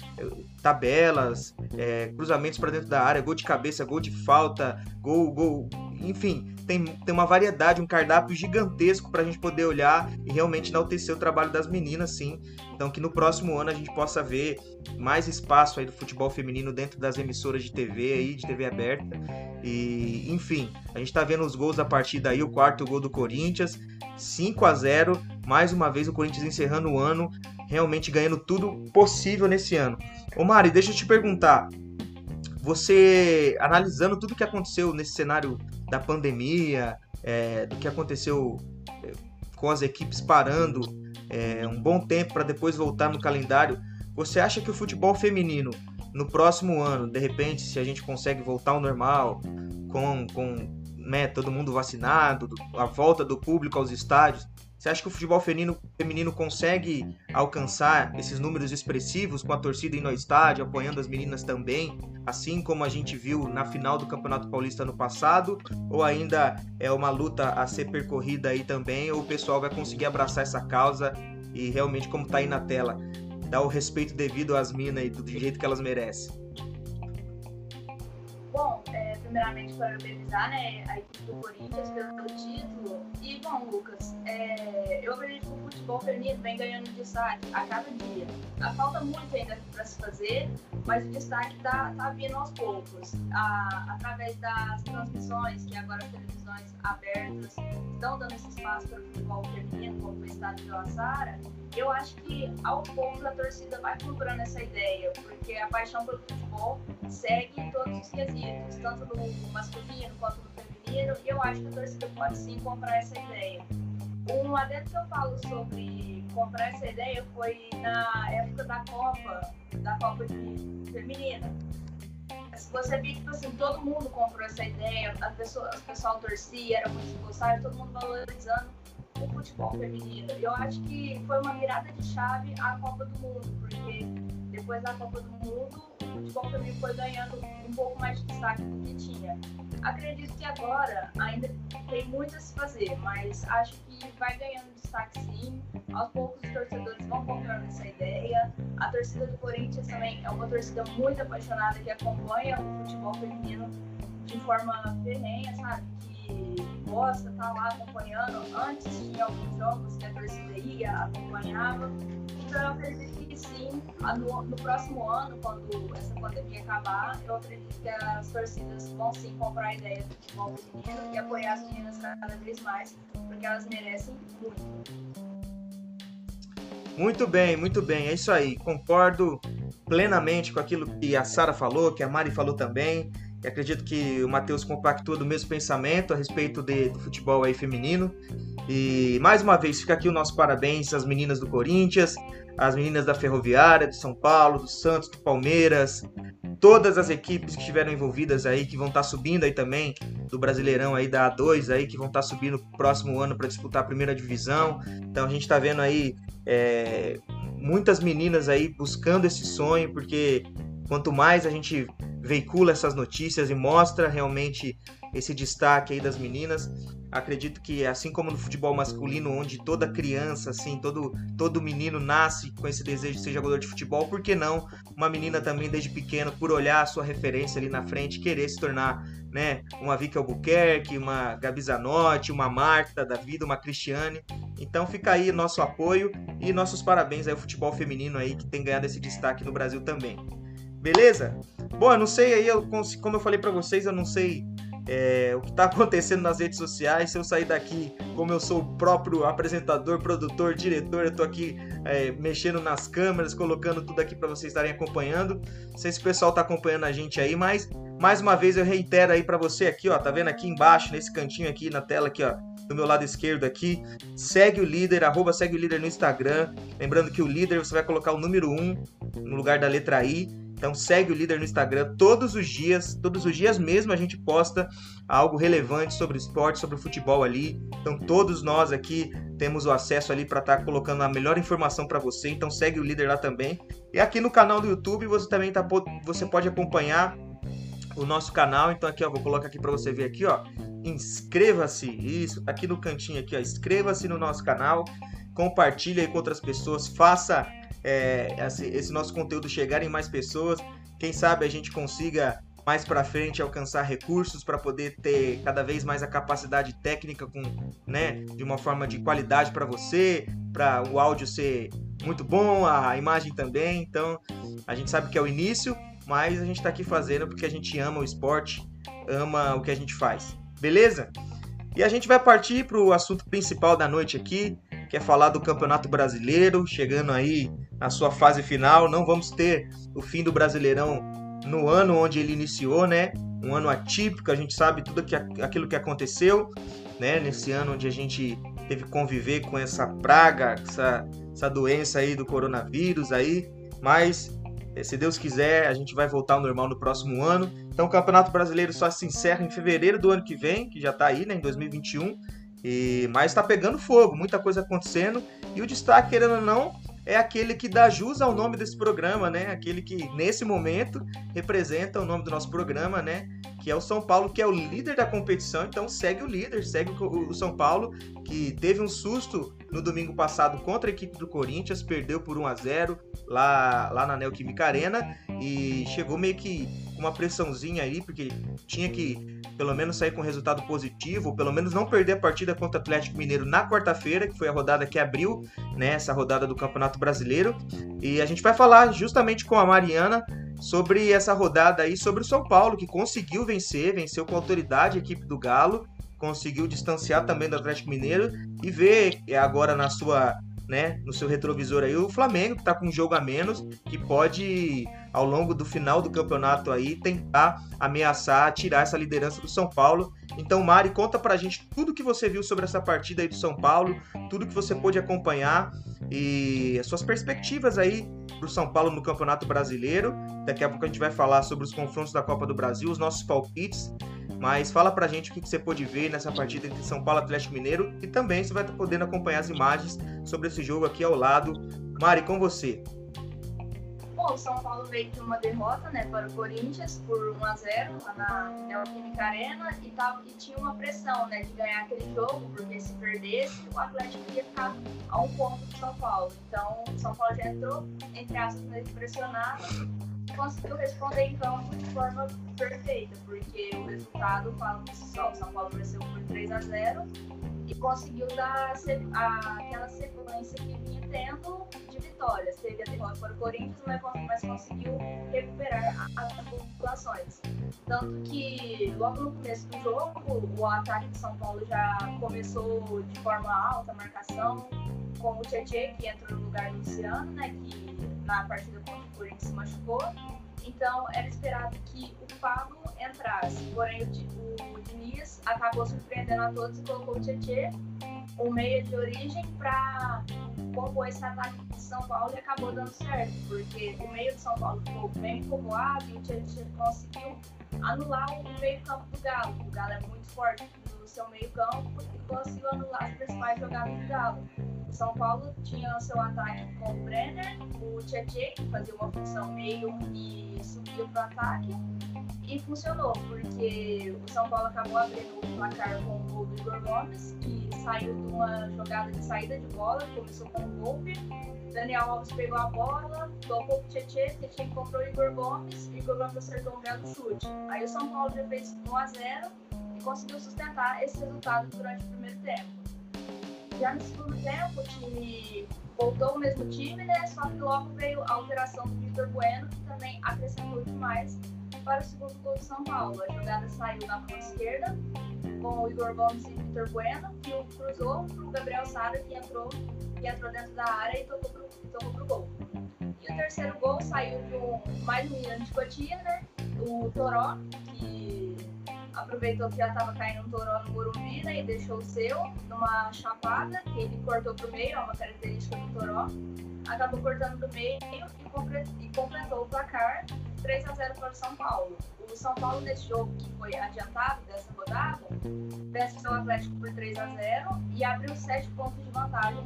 tabelas, é, cruzamentos para dentro da área, gol de cabeça, gol de falta, gol, gol, enfim, tem, tem uma variedade, um cardápio gigantesco para a gente poder olhar e realmente enaltecer o trabalho das meninas, sim. Então, que no próximo ano a gente possa ver mais espaço aí do futebol feminino dentro das emissoras de TV aí, de TV aberta. E, enfim, a gente está vendo os gols da partida aí, o quarto gol do Corinthians, 5 a 0 mais uma vez o Corinthians encerrando o ano, realmente ganhando tudo possível nesse ano. Ô Mari, deixa eu te perguntar, você analisando tudo que aconteceu nesse cenário da pandemia, é, do que aconteceu é, com as equipes parando é, um bom tempo para depois voltar no calendário, você acha que o futebol feminino no próximo ano, de repente, se a gente consegue voltar ao normal, com, com né, todo mundo vacinado, a volta do público aos estádios, você acha que o futebol feminino, feminino consegue alcançar esses números expressivos com a torcida indo ao estádio, apoiando as meninas também, assim como a gente viu na final do Campeonato Paulista no passado? Ou ainda é uma luta a ser percorrida aí também, ou o pessoal vai conseguir abraçar essa causa e realmente, como está aí na tela, dar o respeito devido às minas e do jeito que elas merecem? Bom, é, primeiramente parabenizar né, a equipe do Corinthians pelo título. E, bom, Lucas, é, eu acredito que o futebol feminino vem ganhando destaque a cada dia. Falta muito ainda para se fazer, mas o destaque está tá vindo aos poucos. A, através das transmissões, que agora as televisões abertas estão dando esse espaço para o futebol feminino, como o estado de Sara, eu acho que aos poucos a torcida vai comprando essa ideia, porque a paixão pelo futebol segue todos os quesitos, tanto no masculino quanto no feminino, e eu acho que a torcida pode sim comprar essa ideia. Um adendo que eu falo sobre comprar essa ideia foi na época da Copa, da Copa de Feminina. Você viu, tipo assim, todo mundo comprou essa ideia, as pessoas, o pessoal torcia, era muito gostado, todo mundo valorizando o futebol feminino. Eu acho que foi uma virada de chave a Copa do Mundo, porque depois da Copa do Mundo, o futebol feminino foi ganhando um pouco mais de destaque do que tinha. Acredito que agora ainda tem muito a se fazer, mas acho que vai ganhando destaque sim. Aos poucos os torcedores vão comprando essa ideia. A torcida do Corinthians também é uma torcida muito apaixonada que acompanha o futebol feminino de forma ferrenha, sabe? Gosta, tá lá acompanhando. Antes tinha alguns jogos que a torcida ia, acompanhava. Então eu acredito que sim, no, no, próximo ano, quando essa pandemia acabar, eu acredito que as torcidas vão sim comprar a ideia do futebol feminino e apoiar as meninas cada vez mais, porque elas merecem muito. Muito bem, muito bem, é isso aí. Concordo plenamente com aquilo que a Sara falou, que a Mari falou também. Acredito que o Matheus compactua do mesmo pensamento a respeito de, do futebol aí feminino. E mais uma vez, fica aqui o nosso parabéns às meninas do Corinthians, às meninas da Ferroviária, do São Paulo, do Santos, do Palmeiras, todas as equipes que estiveram envolvidas aí, que vão estar tá subindo aí também, do Brasileirão aí da A2 aí, que vão estar tá subindo próximo ano para disputar a primeira divisão. Então a gente está vendo aí é, muitas meninas aí buscando esse sonho, porque quanto mais a gente veicula essas notícias e mostra realmente esse destaque aí das meninas. Acredito que assim como no futebol masculino, onde toda criança, assim, todo, todo menino nasce com esse desejo de ser jogador de futebol, por que não uma menina também desde pequena, por olhar a sua referência ali na frente, querer se tornar, né, uma Vicky Albuquerque, uma Gabi Zanotti, uma Marta da vida, uma Cristiane. Então fica aí nosso apoio e nossos parabéns ao futebol feminino aí que tem ganhado esse destaque no Brasil também. Beleza? Bom, eu não sei aí, eu, como eu falei para vocês, eu não sei é, o que está acontecendo nas redes sociais. Se eu sair daqui, como eu sou o próprio apresentador, produtor, diretor, eu estou aqui é, mexendo nas câmeras, colocando tudo aqui para vocês estarem acompanhando. Não sei se o pessoal está acompanhando a gente aí, mas mais uma vez eu reitero aí para você aqui, ó, tá vendo aqui embaixo, nesse cantinho aqui na tela aqui, ó, do meu lado esquerdo aqui. Segue o líder, arroba segue o líder no Instagram. Lembrando que o líder você vai colocar o número 1 no lugar da letra I. Então segue o líder no Instagram todos os dias, todos os dias mesmo a gente posta algo relevante sobre esporte, sobre o futebol ali. Então todos nós aqui temos o acesso ali para estar tá colocando a melhor informação para você. Então segue o líder lá também. E aqui no canal do YouTube você também tá, você pode acompanhar o nosso canal. Então aqui ó, vou colocar aqui para você ver aqui ó. Inscreva-se, isso, tá aqui no cantinho aqui ó, inscreva-se no nosso canal, compartilhe aí com outras pessoas, faça é, esse, esse nosso conteúdo chegar em mais pessoas. Quem sabe a gente consiga mais para frente alcançar recursos para poder ter cada vez mais a capacidade técnica com, né, de uma forma de qualidade para você, para o áudio ser muito bom, a imagem também. Então, a gente sabe que é o início, mas a gente está aqui fazendo porque a gente ama o esporte, ama o que a gente faz. Beleza? E a gente vai partir para o assunto principal da noite aqui, que é falar do Campeonato Brasileiro, chegando aí na sua fase final. Não vamos ter o fim do Brasileirão no ano onde ele iniciou, né? Um ano atípico, a gente sabe tudo que, aquilo que aconteceu, né? Nesse ano onde a gente teve que conviver com essa praga, essa, essa doença aí do coronavírus aí, mas eh, se Deus quiser, a gente vai voltar ao normal no próximo ano. Então o Campeonato Brasileiro só se encerra em fevereiro do ano que vem, que já está aí, né, em 2021. E, mas está pegando fogo, muita coisa acontecendo. E o destaque, querendo ou não, é aquele que dá jus ao nome desse programa, né? Aquele que, nesse momento, representa o nome do nosso programa, né? Que é o São Paulo, que é o líder da competição. Então segue o líder, segue o São Paulo, que teve um susto no domingo passado contra a equipe do Corinthians, perdeu por 1 a 0 lá, lá na Neoquímica Arena e chegou meio que uma pressãozinha aí, porque tinha que pelo menos sair com resultado positivo, pelo menos não perder a partida contra o Atlético Mineiro na quarta-feira, que foi a rodada que abriu né, essa rodada do Campeonato Brasileiro. E a gente vai falar justamente com a Mariana sobre essa rodada aí, sobre o São Paulo, que conseguiu vencer, venceu com autoridade a equipe do Galo, conseguiu distanciar também do Atlético Mineiro e ver agora na sua né, no seu retrovisor aí o Flamengo, que está com um jogo a menos, que pode, ao longo do final do campeonato aí, tentar ameaçar, tirar essa liderança do São Paulo. Então, Mari, conta pra gente tudo que você viu sobre essa partida aí do São Paulo, tudo que você pôde acompanhar e as suas perspectivas aí pro São Paulo no Campeonato Brasileiro. Daqui a pouco a gente vai falar sobre os confrontos da Copa do Brasil, os nossos palpites. Mas fala pra gente o que você pôde ver nessa partida entre São Paulo e Atlético Mineiro e também você vai estar podendo acompanhar as imagens sobre esse jogo aqui ao lado. Mari, com você. Bom, o São Paulo veio de uma derrota né, para o Corinthians por 1 a 0 lá na Neoquímica Arena e, tava, e tinha uma pressão né, de ganhar aquele jogo, porque se perdesse, o Atlético ia ficar a um ponto do São Paulo. Então, o São Paulo já entrou, entre aspas, pressionado conseguiu responder em campo de forma perfeita, porque o resultado fala si só. O São Paulo venceu por 3 a 0 e conseguiu dar a, aquela sequência que vinha tendo vitórias. Teve a derrota para o Corinthians, mas, conseguiu recuperar as populações. Tanto que logo no começo do jogo, o ataque de São Paulo já começou de forma alta, marcação, com o Tietchan, que entrou no lugar do Luciano, né, que na partida contra o Corinthians se machucou. Então era esperado que o Pablo entrasse. Porém, o, o Diniz acabou surpreendendo a todos e colocou o Tietchan, o meia de origem, para compor esse ataque de São Paulo e acabou dando certo, porque o meio de São Paulo ficou bem povoado e o Tietchan conseguiu anular o meio-campo do Galo. O Galo é muito forte no seu meio-campo e conseguiu anular as principais jogadas do Galo. São Paulo tinha seu ataque com o Brenner, o Tietchan, que fazia uma função meio e subia para o ataque. E funcionou, porque o São Paulo acabou abrindo o placar com o gol do Igor Gomes, que saiu de uma jogada de saída de bola, começou com o golpe. Daniel Alves pegou a bola, tocou pro Tietchan, Tietchan encontrou o Igor Gomes, e Igor Gomes acertou um belo chute. Aí o São Paulo já fez 1x0 e conseguiu sustentar esse resultado durante o primeiro tempo. Já no segundo tempo, o time voltou o mesmo time, né? Só que logo veio a alteração do Vitor Bueno, que também acrescentou demais para o segundo gol do São Paulo. A jogada saiu na ponta esquerda, com o Igor Gomes e o Vitor Bueno, que cruzou para o Gabriel Sara, que entrou, que entrou dentro da área e tocou para o gol. E o terceiro gol saiu de mais um Milan de Cotia, né? O Toró, que aproveitou que já estava caindo um toró no Morumbi né, e deixou o seu numa chapada, que ele cortou para o meio, é uma característica do toró. Acabou cortando para o meio e completou o placar 3 a 0 para o São Paulo. O São Paulo, nesse jogo que foi adiantado dessa rodada, venceu o Atlético por 3 a 0 e abriu 7 pontos de vantagem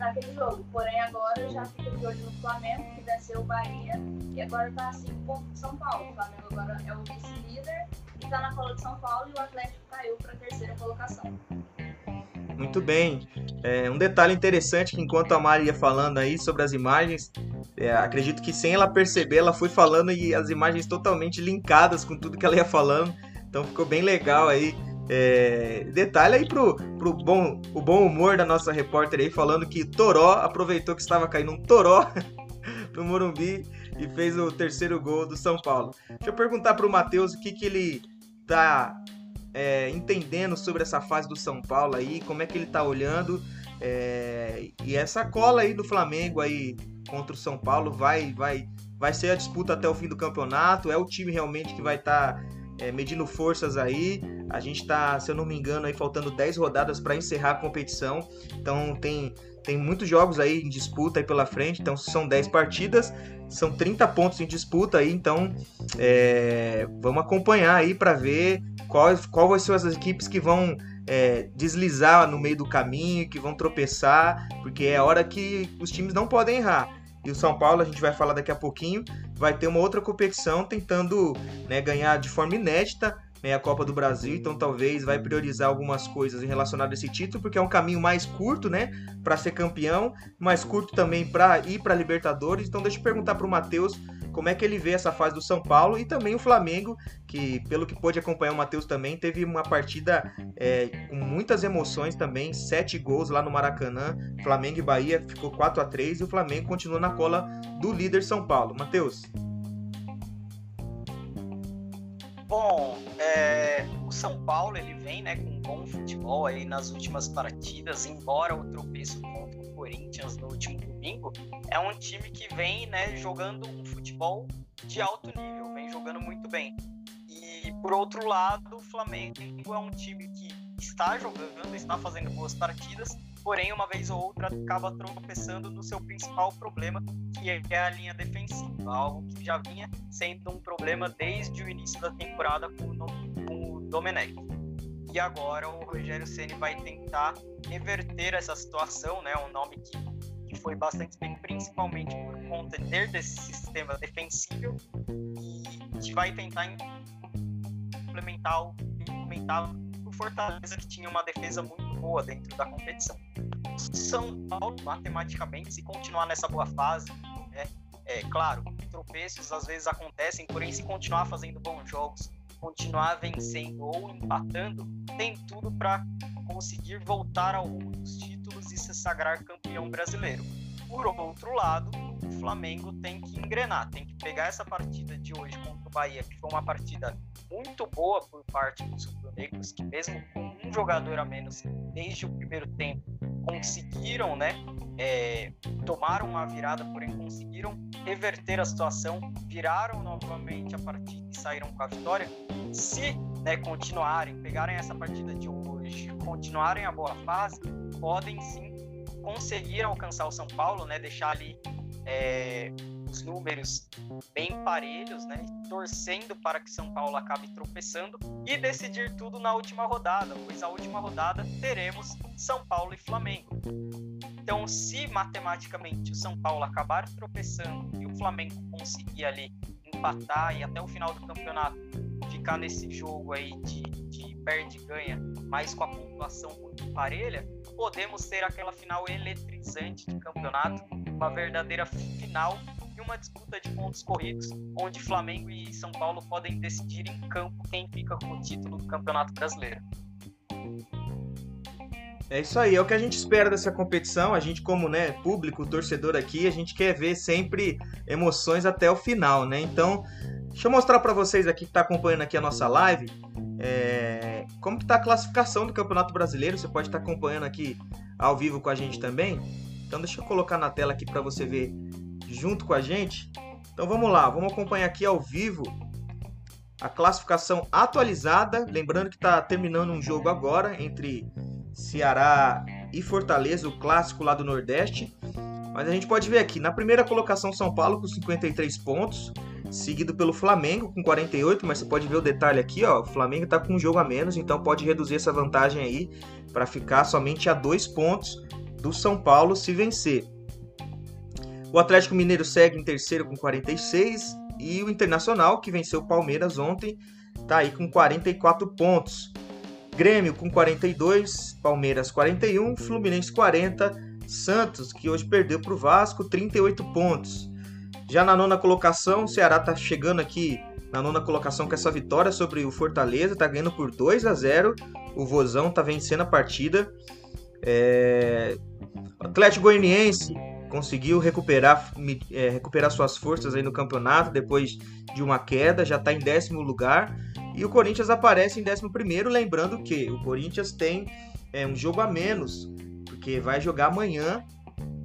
naquele jogo. Porém, agora já fica de olho no Flamengo, que venceu o Bahia, e agora está a 5 pontos de São Paulo. O Flamengo agora é o vice-líder e está na cola de São Paulo, e o Atlético caiu para a terceira colocação. Muito bem. É, um detalhe interessante que enquanto a Mari ia falando aí sobre as imagens, é, acredito que sem ela perceber, ela foi falando e as imagens totalmente linkadas com tudo que ela ia falando. Então ficou bem legal aí é, detalhe aí pro, pro bom, o bom humor da nossa repórter aí, falando que Toró aproveitou que estava caindo um Toró no Morumbi e fez o terceiro gol do São Paulo. Deixa eu perguntar pro Matheus o que, que ele tá é, entendendo sobre essa fase do São Paulo aí, como é que ele tá olhando. É, e essa cola aí do Flamengo aí contra o São Paulo vai, vai, vai ser a disputa até o fim do campeonato. É o time realmente que vai estar tá é, medindo forças aí. A gente está, se eu não me engano, aí faltando 10 rodadas para encerrar a competição. Então tem, tem muitos jogos aí em disputa aí pela frente. Então são 10 partidas, são 30 pontos em disputa aí. Então é, vamos acompanhar aí para ver qual, qual vai ser as equipes que vão é, deslizar no meio do caminho, que vão tropeçar, porque é hora que os times não podem errar. E o São Paulo, a gente vai falar daqui a pouquinho, vai ter uma outra competição tentando né, ganhar de forma inédita né, a Copa do Brasil, então talvez vai priorizar algumas coisas relacionadas a esse título, porque é um caminho mais curto, né, para ser campeão, mais curto também para ir para Libertadores. Então deixa eu perguntar para o Matheus como é que ele vê essa fase do São Paulo e também o Flamengo, que pelo que pôde acompanhar o Matheus também, teve uma partida é, com muitas emoções também, sete gols lá no Maracanã, Flamengo e Bahia ficou 4 a 3 e o Flamengo continua na cola do líder São Paulo. Matheus. Bom, é, o São Paulo ele vem né, com bom futebol aí nas últimas partidas, embora o tropeço contra o Corinthians no último domingo, é um time que vem né, jogando um futebol de alto nível, vem jogando muito bem. E por outro lado, o Flamengo é um time que está jogando, está fazendo boas partidas, porém, uma vez ou outra, acaba tropeçando no seu principal problema, que é a linha defensiva, algo que já vinha sendo um problema desde o início da temporada com o Domenech. E agora o Rogério Ceni vai tentar reverter essa situação, né? Um nome que, que foi bastante bem, principalmente por conta desse sistema defensivo e que vai tentar implementar, implementar o Fortaleza que tinha uma defesa muito boa dentro da competição. São Paulo, matematicamente, se continuar nessa boa fase, né, é claro, tropeços às vezes acontecem, porém, se continuar fazendo bons jogos, continuar vencendo ou empatando, tem tudo para conseguir voltar ao rumo dos títulos e se sagrar campeão brasileiro. Por outro lado, o Flamengo tem que engrenar, tem que pegar essa partida de hoje contra o Bahia, que foi uma partida muito boa por parte dos rubro-negros, que mesmo com um jogador a menos desde o primeiro tempo, conseguiram, né, é, tomaram uma virada, porém conseguiram reverter a situação, viraram novamente a partida e saíram com a vitória. Se né, continuarem, pegarem essa partida de hoje, continuarem a boa fase, podem sim conseguir alcançar o São Paulo, né, deixar ali é, os números bem parelhos, né? Torcendo para que São Paulo acabe tropeçando e decidir tudo na última rodada, pois a última rodada teremos São Paulo e Flamengo. Então, se matematicamente o São Paulo acabar tropeçando e o Flamengo conseguir ali empatar e até o final do campeonato ficar nesse jogo aí de, de perde e ganha, mas com a pontuação muito parelha, podemos ter aquela final eletrizante de campeonato, uma verdadeira final uma disputa de pontos corridos, onde Flamengo e São Paulo podem decidir em campo quem fica com o título do Campeonato Brasileiro. É isso aí, é o que a gente espera dessa competição. A gente, como né, público, torcedor aqui, a gente quer ver sempre emoções até o final, né? Então, Deixa eu mostrar para vocês aqui que está acompanhando aqui a nossa live, é, como que está a classificação do Campeonato Brasileiro. Você pode estar tá acompanhando aqui ao vivo com a gente também. Então deixa eu colocar na tela aqui para você ver junto com a gente. Então vamos lá, vamos acompanhar aqui ao vivo a classificação atualizada. Lembrando que está terminando um jogo agora entre Ceará e Fortaleza, o clássico lá do Nordeste. Mas a gente pode ver aqui, na primeira colocação São Paulo com 53 pontos, seguido pelo Flamengo com 48, mas você pode ver o detalhe aqui, ó, o Flamengo está com um jogo a menos, então pode reduzir essa vantagem aí para ficar somente a dois pontos do São Paulo se vencer. O Atlético Mineiro segue em terceiro com 46 e o Internacional, que venceu o Palmeiras ontem, está aí com 44 pontos. Grêmio com 42, Palmeiras 41, Fluminense 40, Santos, que hoje perdeu para o Vasco, 38 pontos. Já na nona colocação, o Ceará está chegando aqui na nona colocação com essa vitória sobre o Fortaleza, está ganhando por 2 a 0. O Vozão está vencendo a partida. É... Atlético Goianiense conseguiu recuperar, é, recuperar suas forças aí no campeonato depois de uma queda, já está em décimo lugar. E o Corinthians aparece em décimo primeiro, lembrando que o Corinthians tem é, um jogo a menos, porque vai jogar amanhã,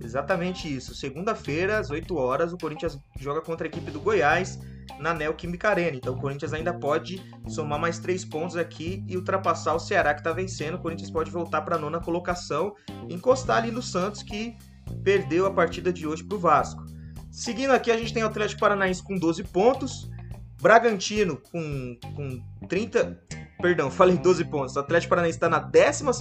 exatamente isso. Segunda-feira, às 8 horas, o Corinthians joga contra a equipe do Goiás na Neoquímica Arena. Então o Corinthians ainda pode somar mais três pontos aqui e ultrapassar o Ceará que está vencendo. O Corinthians pode voltar para a nona colocação, encostar ali no Santos que perdeu a partida de hoje para o Vasco. Seguindo aqui, a gente tem o Atlético Paranaense com 12 pontos, Bragantino com, com 30. Perdão, falei 12 pontos. O Atlético Paranaense está na 12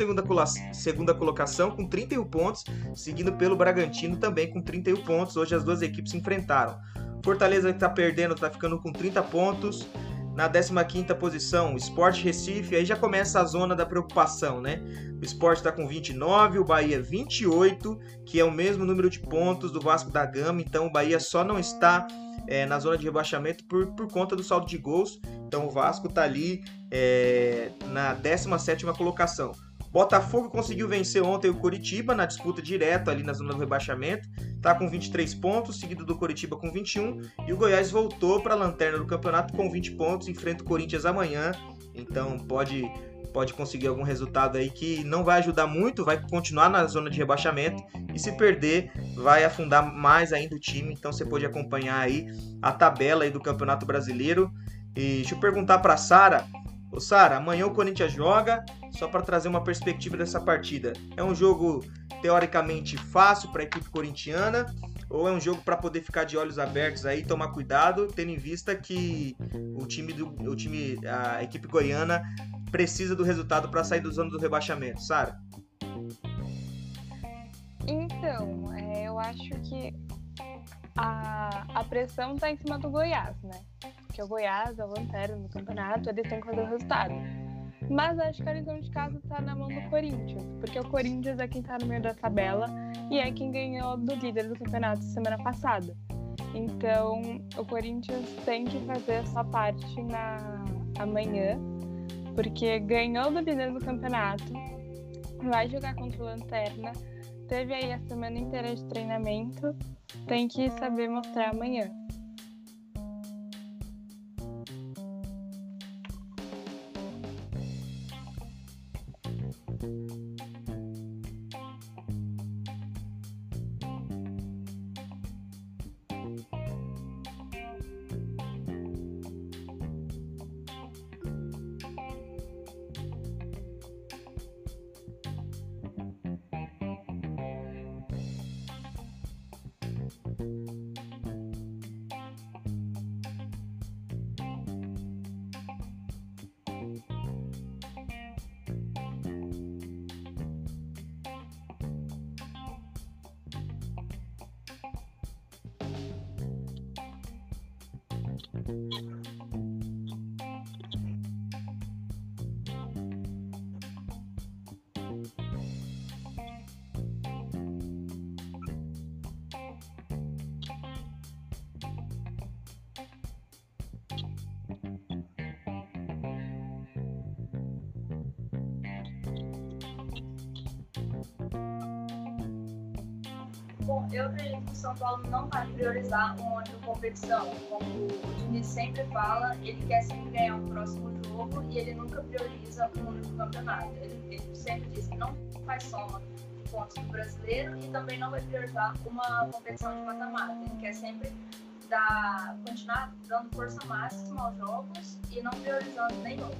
segunda colocação com 31 pontos, seguindo pelo Bragantino também com 31 pontos. Hoje as duas equipes se enfrentaram. Fortaleza está perdendo, está ficando com 30 pontos. Na 15ª posição, Sport Recife, aí já começa a zona da preocupação, né? O Sport está com 29, o Bahia 28, que é o mesmo número de pontos do Vasco da Gama, então o Bahia só não está é, na zona de rebaixamento por, por conta do saldo de gols, então o Vasco está ali é, na 17ª colocação. Botafogo conseguiu vencer ontem o Coritiba na disputa direta ali na zona do rebaixamento. Tá com 23 pontos, seguido do Coritiba com 21. E o Goiás voltou para a lanterna do campeonato com 20 pontos. Enfrenta o Corinthians amanhã. Então pode, pode conseguir algum resultado aí que não vai ajudar muito. Vai continuar na zona de rebaixamento. E se perder, vai afundar mais ainda o time. Então você pode acompanhar aí a tabela aí do Campeonato Brasileiro. E deixa eu perguntar para Sara. Ô Sara, amanhã o Corinthians joga só para trazer uma perspectiva dessa partida. É um jogo teoricamente fácil para a equipe corintiana ou é um jogo para poder ficar de olhos abertos aí, tomar cuidado, tendo em vista que o time do o time a equipe goiana precisa do resultado para sair do zona do rebaixamento, Sara? Então, é, eu acho que a, a pressão está em cima do Goiás, né? Porque o Goiás é o lanterna no campeonato, eles têm que fazer o resultado. Mas acho que a lição de casa tá na mão do Corinthians, porque o Corinthians é quem tá no meio da tabela e é quem ganhou do líder do campeonato semana passada. Então, o Corinthians tem que fazer a sua parte na amanhã, porque ganhou do líder do campeonato, vai jogar contra o Lanterna, teve aí a semana inteira de treinamento, tem que saber mostrar amanhã. Competição. Como o Diniz sempre fala, ele quer sempre ganhar o próximo jogo e ele nunca prioriza um único campeonato. Ele, ele sempre diz que não faz soma de pontos do brasileiro e também não vai priorizar uma competição de mata-mata. Ele quer sempre dar, continuar dando força máxima aos jogos e não priorizando nenhum.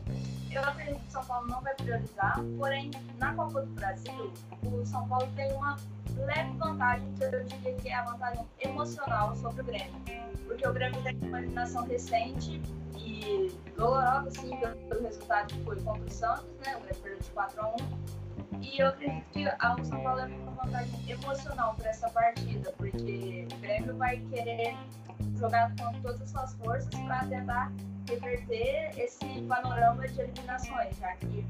Eu acredito que o São Paulo não vai priorizar, porém, na Copa do Brasil, o São Paulo tem uma leve vantagem, que eu diria que é a vantagem emocional sobre o Grêmio. Porque o Grêmio tem uma eliminação recente e dolorosa, sim, pelo resultado que foi contra o Santos, né? O Grêmio perdeu de 4 a 1 e eu acredito que o São Paulo é uma vantagem emocional para essa partida, porque o Grêmio vai querer jogar com todas as suas forças para tentar reverter esse panorama de eliminações, já que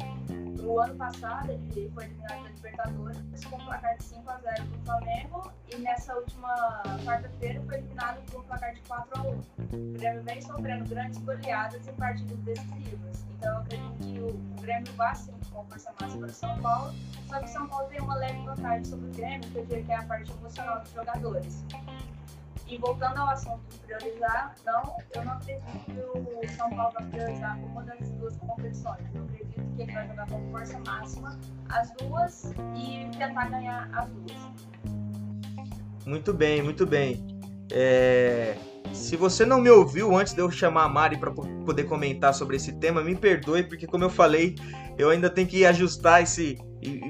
no ano passado ele foi eliminado da Libertadores com um placar de 5 a 0 para o Flamengo e nessa última quarta-feira foi eliminado com um placar de 4 a 1. O Grêmio vem sofrendo grandes goleadas em partidas decisivas, então eu acredito que o, Grêmio vai sim com força máxima para São Paulo, só que São Paulo tem uma leve vantagem sobre o Grêmio, que eu diria que é a parte emocional dos jogadores. E voltando ao assunto priorizar, não, eu não acredito que o São Paulo vai priorizar uma das duas competições. Eu acredito que ele vai jogar com força máxima as duas e tentar ganhar as duas. Muito bem, muito bem. É... Se você não me ouviu antes de eu chamar a Mari para poder comentar sobre esse tema, me perdoe, porque como eu falei, eu ainda tenho que ajustar esse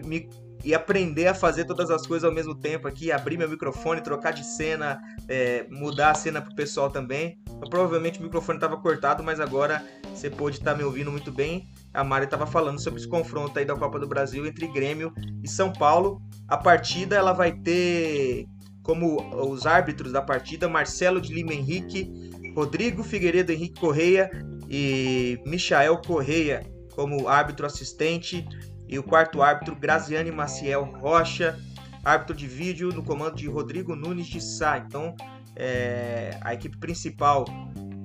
me e aprender a fazer todas as coisas ao mesmo tempo aqui, abrir meu microfone, trocar de cena, é, mudar a cena pro pessoal também. Então, provavelmente o microfone estava cortado, mas agora você pode estar tá me ouvindo muito bem. A Mari estava falando sobre esse confronto aí da Copa do Brasil entre Grêmio e São Paulo. A partida ela vai ter como os árbitros da partida Marcelo de Lima Henrique, Rodrigo Figueiredo Henrique Correia e Michael Correia como árbitro assistente. E o quarto árbitro, Graziane Maciel Rocha, árbitro de vídeo no comando de Rodrigo Nunes de Sá. Então, é, a equipe principal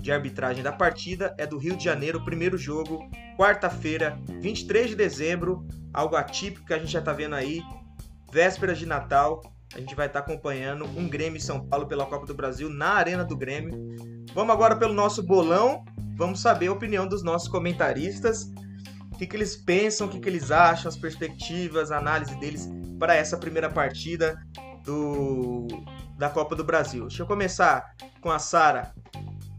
de arbitragem da partida é do Rio de Janeiro, primeiro jogo, quarta-feira, 23 de dezembro, algo atípico que a gente já está vendo aí, vésperas de Natal. A gente vai estar tá acompanhando um Grêmio São Paulo pela Copa do Brasil na Arena do Grêmio. Vamos agora pelo nosso bolão, vamos saber a opinião dos nossos comentaristas que, que eles pensam, o que, que eles acham, as perspectivas, a análise deles para essa primeira partida do, da Copa do Brasil. Deixa eu começar com a Sara.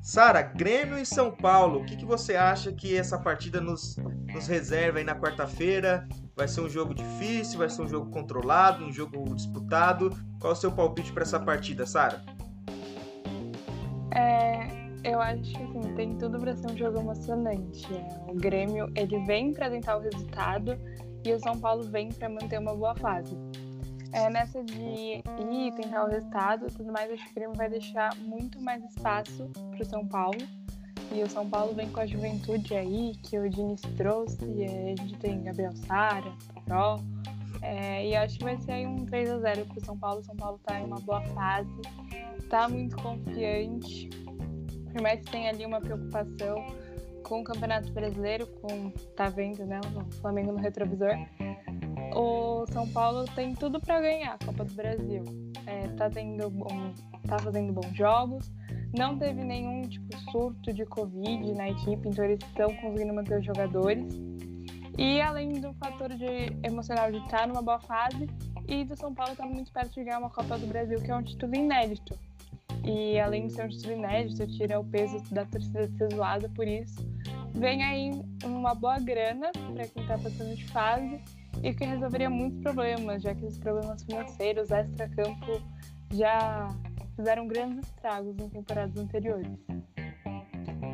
Sara, Grêmio e São Paulo, o que, que você acha que essa partida nos, nos reserva aí na quarta-feira? Vai ser um jogo difícil? Vai ser um jogo controlado? Um jogo disputado? Qual o seu palpite para essa partida, Sara? É, eu acho que assim, tem tudo para ser um jogo emocionante. É, o Grêmio ele vem para tentar o resultado e o São Paulo vem para manter uma boa fase. É, nessa de ir tentar o resultado tudo mais, acho que o Grêmio vai deixar muito mais espaço para o São Paulo. E o São Paulo vem com a juventude aí, que o Diniz trouxe. a gente tem Gabriel Sara, Pro. É, e acho que vai ser um 3 a 0 para o São Paulo. O São Paulo está em uma boa fase, está muito confiante. Por mais que tenha ali uma preocupação com o Campeonato Brasileiro, com tá vendo, né, o Flamengo no retrovisor, o São Paulo tem tudo para ganhar a Copa do Brasil. É, tá tendo bom, tá fazendo bons jogos, não teve nenhum tipo surto de Covid na equipe, então eles estão conseguindo manter os jogadores. E além do fator de emocional de estar numa boa fase e do São Paulo estar tá muito perto de ganhar uma Copa do Brasil, que é um título inédito. E além de ser um título inédito, tira o peso da torcida de ser zoada por isso. Vem aí uma boa grana para quem está passando de fase e que resolveria muitos problemas, já que os problemas financeiros, extra-campo, já fizeram grandes estragos em temporadas anteriores.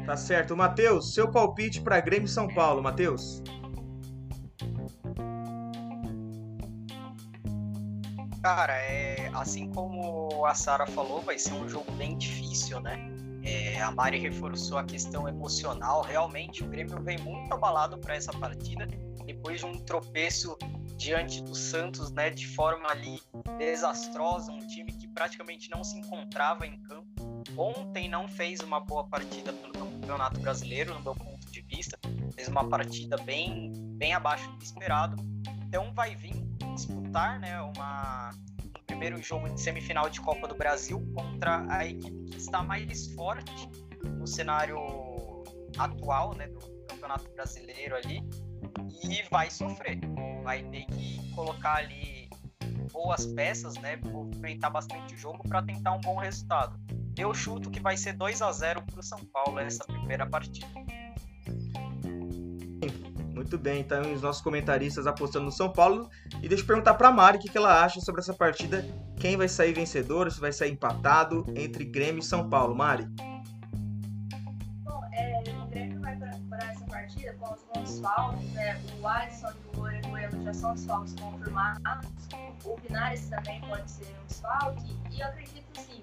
Tá certo. Matheus, seu palpite para Grêmio São Paulo, Matheus? Cara, é, assim como a Sara falou, vai ser um jogo bem difícil, né? É, a Mari reforçou a questão emocional. Realmente, o Grêmio vem muito abalado para essa partida, depois de um tropeço diante do Santos, né? De forma ali desastrosa, um time que praticamente não se encontrava em campo. Ontem não fez uma boa partida pelo Campeonato Brasileiro, no meu ponto de vista. Fez uma partida bem, bem abaixo do esperado. Então vai vir disputar né, uma, um primeiro jogo de semifinal de Copa do Brasil contra a equipe que está mais forte no cenário atual né, do Campeonato Brasileiro ali e vai sofrer. Vai ter que colocar ali boas peças, né, movimentar bastante o jogo para tentar um bom resultado. Eu chuto que vai ser 2 a 0 para o São Paulo essa primeira partida. Muito bem, então os nossos comentaristas apostando no São Paulo. E deixa eu perguntar para a Mari o que ela acha sobre essa partida. Quem vai sair vencedor, se vai sair empatado entre Grêmio e São Paulo, Mari? Bom, é, o Grêmio vai para essa partida com os bons faltos, né? O Alisson e o Orejuelo já são desfalques confirmados. O Pinares também pode ser um desfalque. E eu acredito sim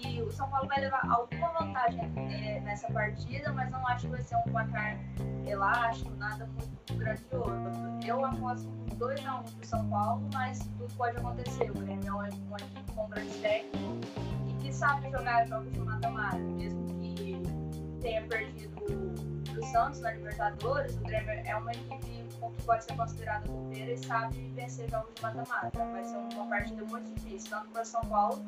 que o São Paulo vai levar alguma vantagem é, nessa partida, mas não acho que vai ser um placar elástico, nada muito grandioso. Eu aposto 2x1 pro São Paulo, mas tudo pode acontecer. O Grêmio é uma equipe com grande técnico e que sabe jogar jogos de mata-mata, mesmo que tenha perdido pro Santos na Libertadores, o Grêmio é uma equipe que pode ser considerada bobeira e sabe vencer jogos de mata-mata. Vai ser uma partida muito difícil, tanto para São Paulo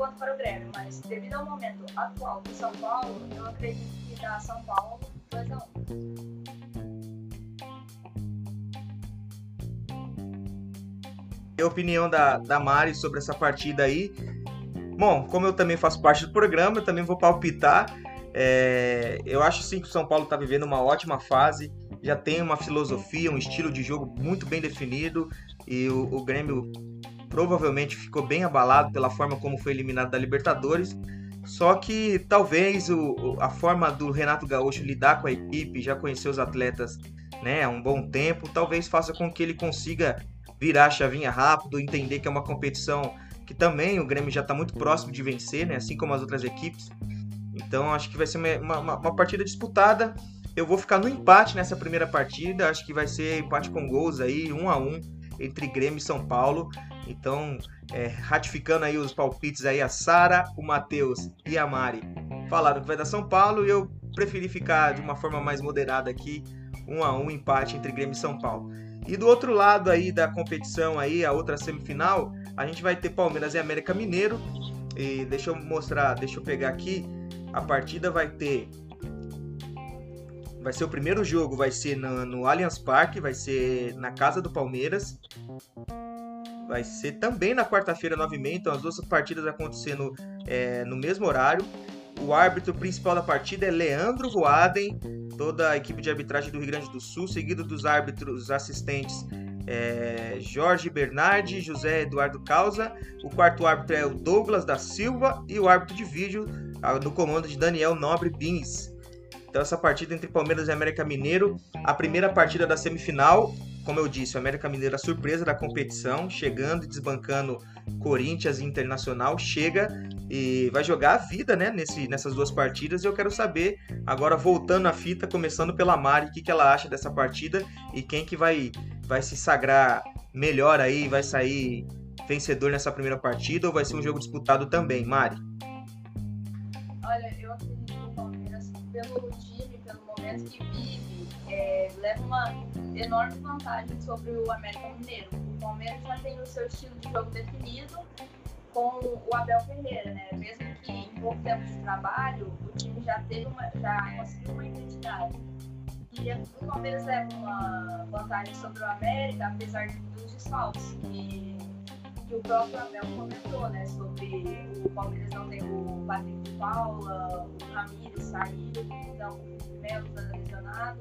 quanto para o Grêmio, mas devido ao momento atual do São Paulo, eu acredito que dá São Paulo 2 a 1. a opinião da, da Mari sobre essa partida aí. Bom, como eu também faço parte do programa, eu também vou palpitar. É, eu acho sim que o São Paulo está vivendo uma ótima fase, já tem uma filosofia, um estilo de jogo muito bem definido e o, o Grêmio provavelmente ficou bem abalado pela forma como foi eliminado da Libertadores. Só que talvez o, a forma do Renato Gaúcho lidar com a equipe, já conhecer os atletas né, há um bom tempo, talvez faça com que ele consiga virar a chavinha rápido, entender que é uma competição que também o Grêmio já está muito próximo de vencer, né, assim como as outras equipes. Então acho que vai ser uma, uma, uma partida disputada. Eu vou ficar no empate nessa primeira partida. Acho que vai ser empate com gols aí, um a um entre Grêmio e São Paulo. Então, é, ratificando aí os palpites aí, a Sara, o Matheus e a Mari falaram que vai dar São Paulo e eu preferi ficar de uma forma mais moderada aqui, um a um empate entre Grêmio e São Paulo. E do outro lado aí da competição aí, a outra semifinal, a gente vai ter Palmeiras e América Mineiro. E deixa eu mostrar, deixa eu pegar aqui. A partida vai ter vai ser o primeiro jogo, vai ser no, no Allianz Parque, vai ser na casa do Palmeiras vai ser também na quarta-feira, 9h30, então as duas partidas acontecendo é, no mesmo horário. O árbitro principal da partida é Leandro Voaden, toda a equipe de arbitragem do Rio Grande do Sul, seguido dos árbitros assistentes é, Jorge Bernardi, José Eduardo Causa. O quarto árbitro é o Douglas da Silva e o árbitro de vídeo no comando de Daniel Nobre Bins. Então essa partida entre Palmeiras e América Mineiro, a primeira partida da semifinal como eu disse, o América Mineiro, a surpresa da competição, chegando e desbancando Corinthians e Internacional, chega e vai jogar a vida né, nesse, nessas duas partidas. E eu quero saber, agora voltando à fita, começando pela Mari, o que, que ela acha dessa partida e quem que vai, vai se sagrar melhor aí, vai sair vencedor nessa primeira partida ou vai ser um jogo disputado também, Mari? Olha, eu acredito no Palmeiras pelo time, pelo momento que vive, é, leva uma enorme vantagem sobre o América Mineiro. O Palmeiras já tem o seu estilo de jogo definido com o Abel Ferreira, né? Mesmo que em pouco tempo de trabalho, o time já teve uma, já conseguiu uma identidade. E o Palmeiras leva uma vantagem sobre o América, apesar dos desfalques que, que o próprio Abel comentou, né? Sobre o Palmeiras não ter o Patrick de Paula, o Ramires saído, então o Melo está lesionado.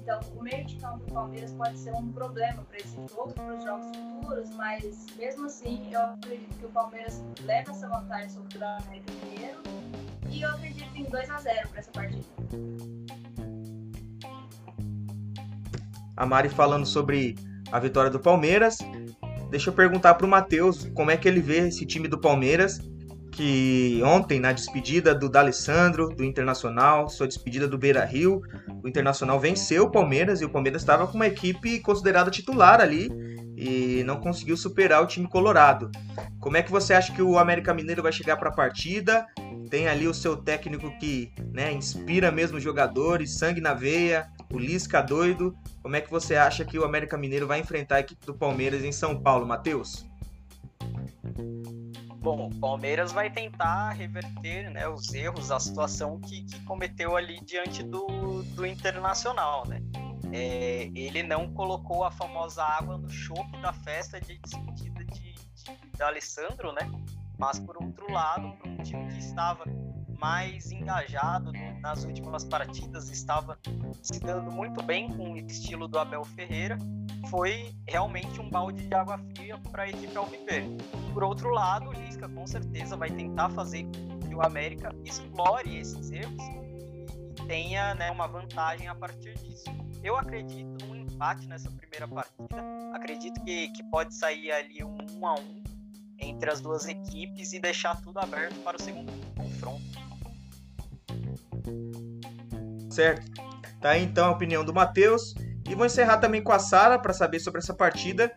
Então, o meio de campo do Palmeiras pode ser um problema para esse jogo, para os jogos futuros, mas mesmo assim, eu acredito que o Palmeiras leva essa vantagem sobre o América Mineiro e eu acredito em 2 a 0 para essa partida. A Mari falando sobre a vitória do Palmeiras. Deixa eu perguntar para o Matheus como é que ele vê esse time do Palmeiras que ontem, na despedida do D'Alessandro, do Internacional, sua despedida do Beira Rio, o Internacional venceu o Palmeiras e o Palmeiras estava com uma equipe considerada titular ali e não conseguiu superar o time colorado. Como é que você acha que o América Mineiro vai chegar para a partida? Tem ali o seu técnico que né, inspira mesmo jogadores, sangue na veia, o Lisca doido. Como é que você acha que o América Mineiro vai enfrentar a equipe do Palmeiras em São Paulo, Matheus? Bom, o Palmeiras vai tentar reverter né, os erros, a situação que, que cometeu ali diante do, do Internacional, né? É, ele não colocou a famosa água no chope da festa de despedida de, de, de Alessandro, né? Mas por outro lado, para um time que estava mais engajado nas últimas partidas, estava se dando muito bem com o estilo do Abel Ferreira, foi realmente um balde de água fria para a equipe Alviverde. Por outro lado, o Lisca com certeza vai tentar fazer que o América explore esses erros e tenha né, uma vantagem a partir disso. Eu acredito num empate nessa primeira partida, acredito que, que pode sair ali um 1 a 1 entre as duas equipes e deixar tudo aberto para o segundo confronto. Certo. Tá então a opinião do Matheus. E vou encerrar também com a Sara para saber sobre essa partida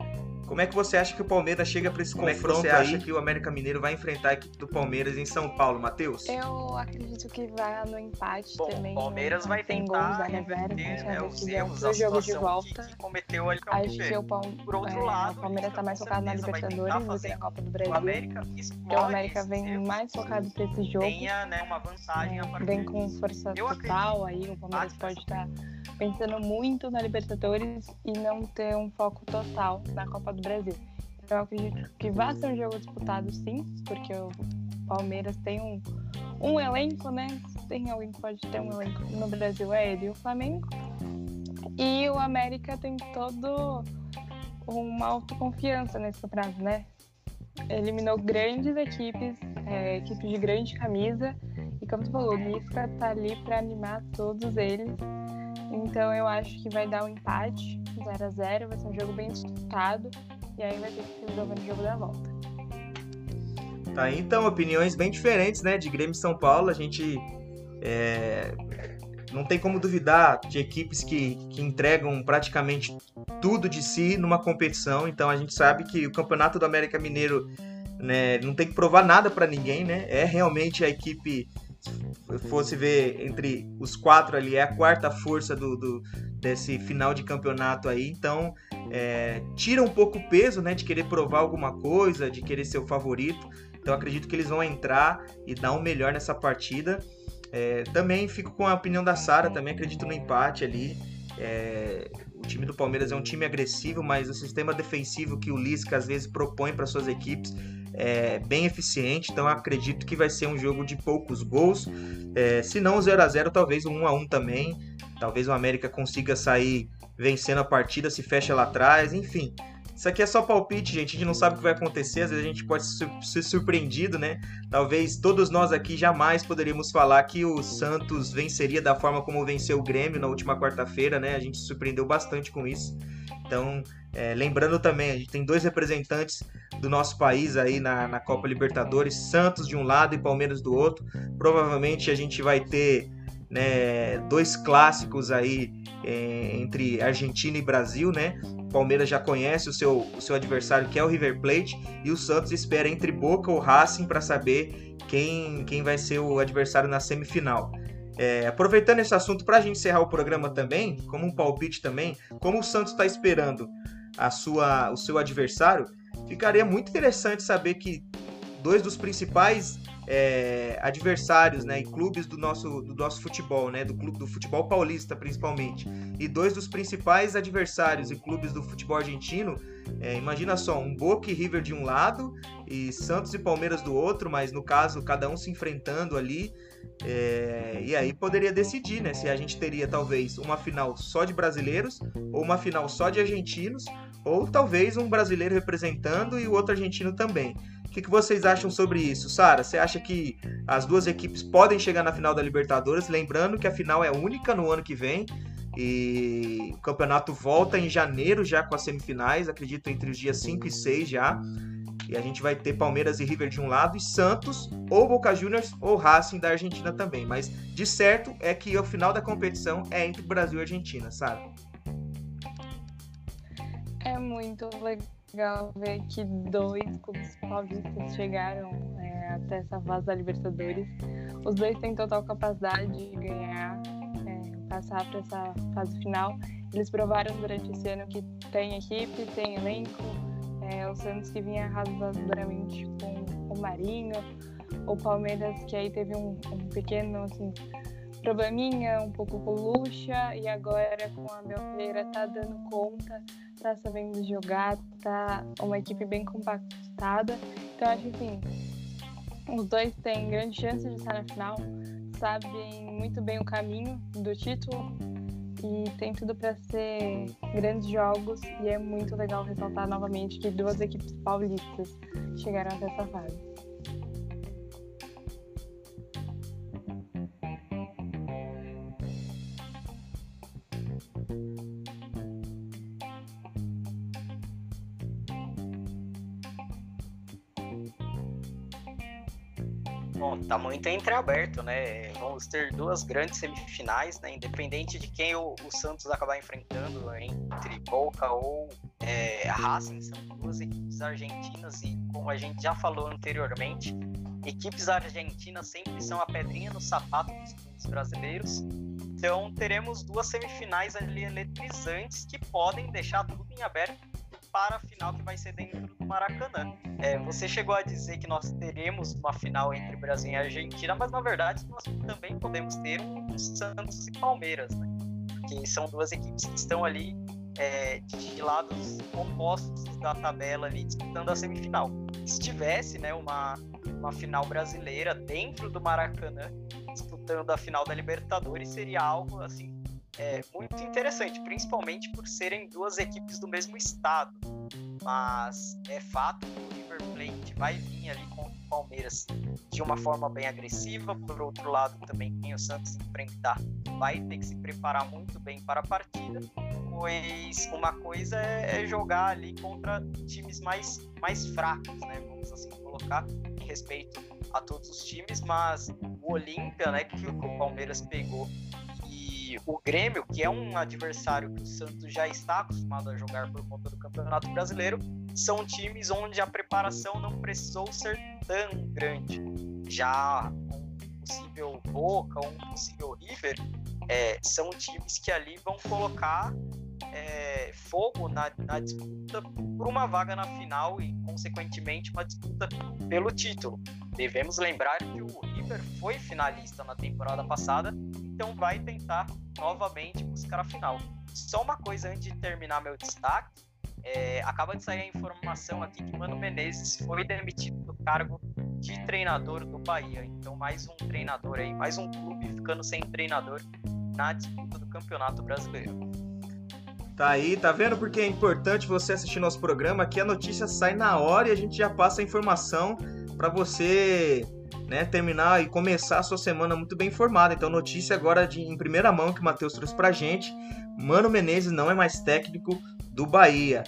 como é que você acha que o Palmeiras chega para esse Como confronto é que você aí? acha que o América Mineiro vai enfrentar a equipe do Palmeiras em São Paulo, Matheus? Eu acredito que vai no empate Bom, também. O Palmeiras vai tem tentar gols da reverter né, os erros, a jogo de volta. Que, que cometeu ali Acho que o. Por outro é, lado, o Palmeiras está mais focado na Libertadores do que na Copa do Brasil. O América, o América vem mais focado para esse jogo. Tenha né, uma vantagem é, a Vem com força total aí, o Palmeiras pode estar tá pensando muito na Libertadores e não ter um foco total na Copa do Brasil. Eu acredito que vai ser um jogo disputado sim, porque o Palmeiras tem um, um elenco, né? Tem alguém que pode ter um elenco no Brasil, é ele e o Flamengo. E o América tem todo uma autoconfiança nesse campeonato, né? Eliminou grandes equipes, é, equipes de grande camisa. E como tu falou, o Lisca tá ali para animar todos eles. Então eu acho que vai dar um empate, 0 a 0 vai ser um jogo bem disputado. E aí vai ter que se resolver no jogo da volta. Tá, então, opiniões bem diferentes, né? De Grêmio e São Paulo. A gente é, não tem como duvidar de equipes que, que entregam praticamente tudo de si numa competição. Então a gente sabe que o Campeonato do América Mineiro né, não tem que provar nada para ninguém, né? É realmente a equipe fosse ver entre os quatro ali, é a quarta força do, do desse final de campeonato aí. Então, é, tira um pouco o peso, né, de querer provar alguma coisa, de querer ser o favorito. Então, acredito que eles vão entrar e dar o um melhor nessa partida. É, também fico com a opinião da Sara, também acredito no empate ali. É, o time do Palmeiras é um time agressivo, mas o sistema defensivo que o Lisca às vezes propõe para suas equipes é bem eficiente, então acredito que vai ser um jogo de poucos gols. É, se não 0 a 0 talvez um 1 a 1 também. Talvez o América consiga sair vencendo a partida, se fecha lá atrás, enfim. Isso aqui é só palpite, gente. A gente não sabe o que vai acontecer. Às vezes a gente pode ser surpreendido, né? Talvez todos nós aqui jamais poderíamos falar que o Santos venceria da forma como venceu o Grêmio na última quarta-feira, né? A gente se surpreendeu bastante com isso. Então, é, lembrando também, a gente tem dois representantes do nosso país aí na, na Copa Libertadores, Santos de um lado e Palmeiras do outro. Provavelmente a gente vai ter né, dois clássicos aí é, entre Argentina e Brasil, né? Palmeiras já conhece o seu, o seu adversário, que é o River Plate, e o Santos espera entre Boca ou Racing para saber quem, quem vai ser o adversário na semifinal. É, aproveitando esse assunto para a gente encerrar o programa também, como um palpite também, como o Santos está esperando a sua, o seu adversário, ficaria muito interessante saber que dois dos principais é, adversários, né, e clubes do nosso, do nosso futebol, né, do clube do futebol paulista principalmente, e dois dos principais adversários e clubes do futebol argentino, é, imagina só, um Boca e River de um lado e Santos e Palmeiras do outro, mas no caso cada um se enfrentando ali, é, e aí poderia decidir, né, se a gente teria talvez uma final só de brasileiros ou uma final só de argentinos, ou talvez um brasileiro representando e o outro argentino também. O que, que vocês acham sobre isso? Sara, você acha que as duas equipes podem chegar na final da Libertadores? Lembrando que a final é única no ano que vem. E o campeonato volta em janeiro já com as semifinais, acredito entre os dias 5 e 6 já. E a gente vai ter Palmeiras e River de um lado e Santos, ou Boca Juniors, ou Racing da Argentina também. Mas de certo é que o final da competição é entre Brasil e Argentina, sabe? É muito legal legal ver que dois clubes paulistas chegaram é, até essa fase da Libertadores. Os dois têm total capacidade de ganhar, é, passar para essa fase final. Eles provaram durante esse ano que tem equipe, tem elenco. É, o Santos que vinha razoavelmente com o Marinho, o Palmeiras que aí teve um, um pequeno assim, probleminha, um pouco com o Lucha, e agora com a Abel Ferreira tá dando conta, tá sabendo jogar, tá uma equipe bem compactada. Então acho que assim, os dois têm grande chance de estar na final, sabem muito bem o caminho do título e tem tudo para ser grandes jogos e é muito legal ressaltar novamente que duas equipes paulistas chegaram até essa fase. Tá muito entreaberto, né? Vamos ter duas grandes semifinais, né? Independente de quem o, o Santos acabar enfrentando entre Boca ou é, Racing, são duas equipes argentinas e, como a gente já falou anteriormente, equipes argentinas sempre são a pedrinha no sapato dos clubes brasileiros. Então, teremos duas semifinais ali eletrizantes que podem deixar tudo em aberto para a final que vai ser dentro do Maracanã. É, você chegou a dizer que nós teremos uma final entre Brasil e Argentina, mas na verdade nós também podemos ter um Santos e Palmeiras, né? Porque são duas equipes que estão ali é, de lados opostos da tabela ali disputando a semifinal. Se tivesse né, uma, uma final brasileira dentro do Maracanã disputando a final da Libertadores seria algo assim é, muito interessante, principalmente por serem duas equipes do mesmo estado. Mas é fato que o River Plate vai vir ali com o Palmeiras de uma forma bem agressiva. Por outro lado, também quem o Santos enfrentar vai ter que se preparar muito bem para a partida, pois uma coisa é, é jogar ali contra times mais, mais fracos, né? Vamos assim colocar, em respeito a todos os times, mas o Olímpia, né, que o Palmeiras pegou o Grêmio, que é um adversário que o Santos já está acostumado a jogar por conta do Campeonato Brasileiro, são times onde a preparação não precisou ser tão grande. Já um possível Boca um possível River é, são times que ali vão colocar é, fogo na, na, disputa por uma vaga na final e, consequentemente, uma disputa pelo título. Devemos lembrar que o River foi finalista na temporada passada, então vai tentar novamente buscar a final. Só uma coisa antes de terminar meu destaque. É, acaba de sair a informação aqui que Mano Menezes foi demitido do cargo de treinador do Bahia. Então, mais um treinador aí, mais um clube ficando sem treinador na disputa do Campeonato Brasileiro. Tá aí, tá vendo porque é importante você assistir nosso programa? Aqui a notícia sai na hora e a gente já passa a informação para você né, terminar e começar a sua semana muito bem informado. Então, notícia agora de, em primeira mão que o Matheus trouxe pra gente. Mano Menezes não é mais técnico do Bahia.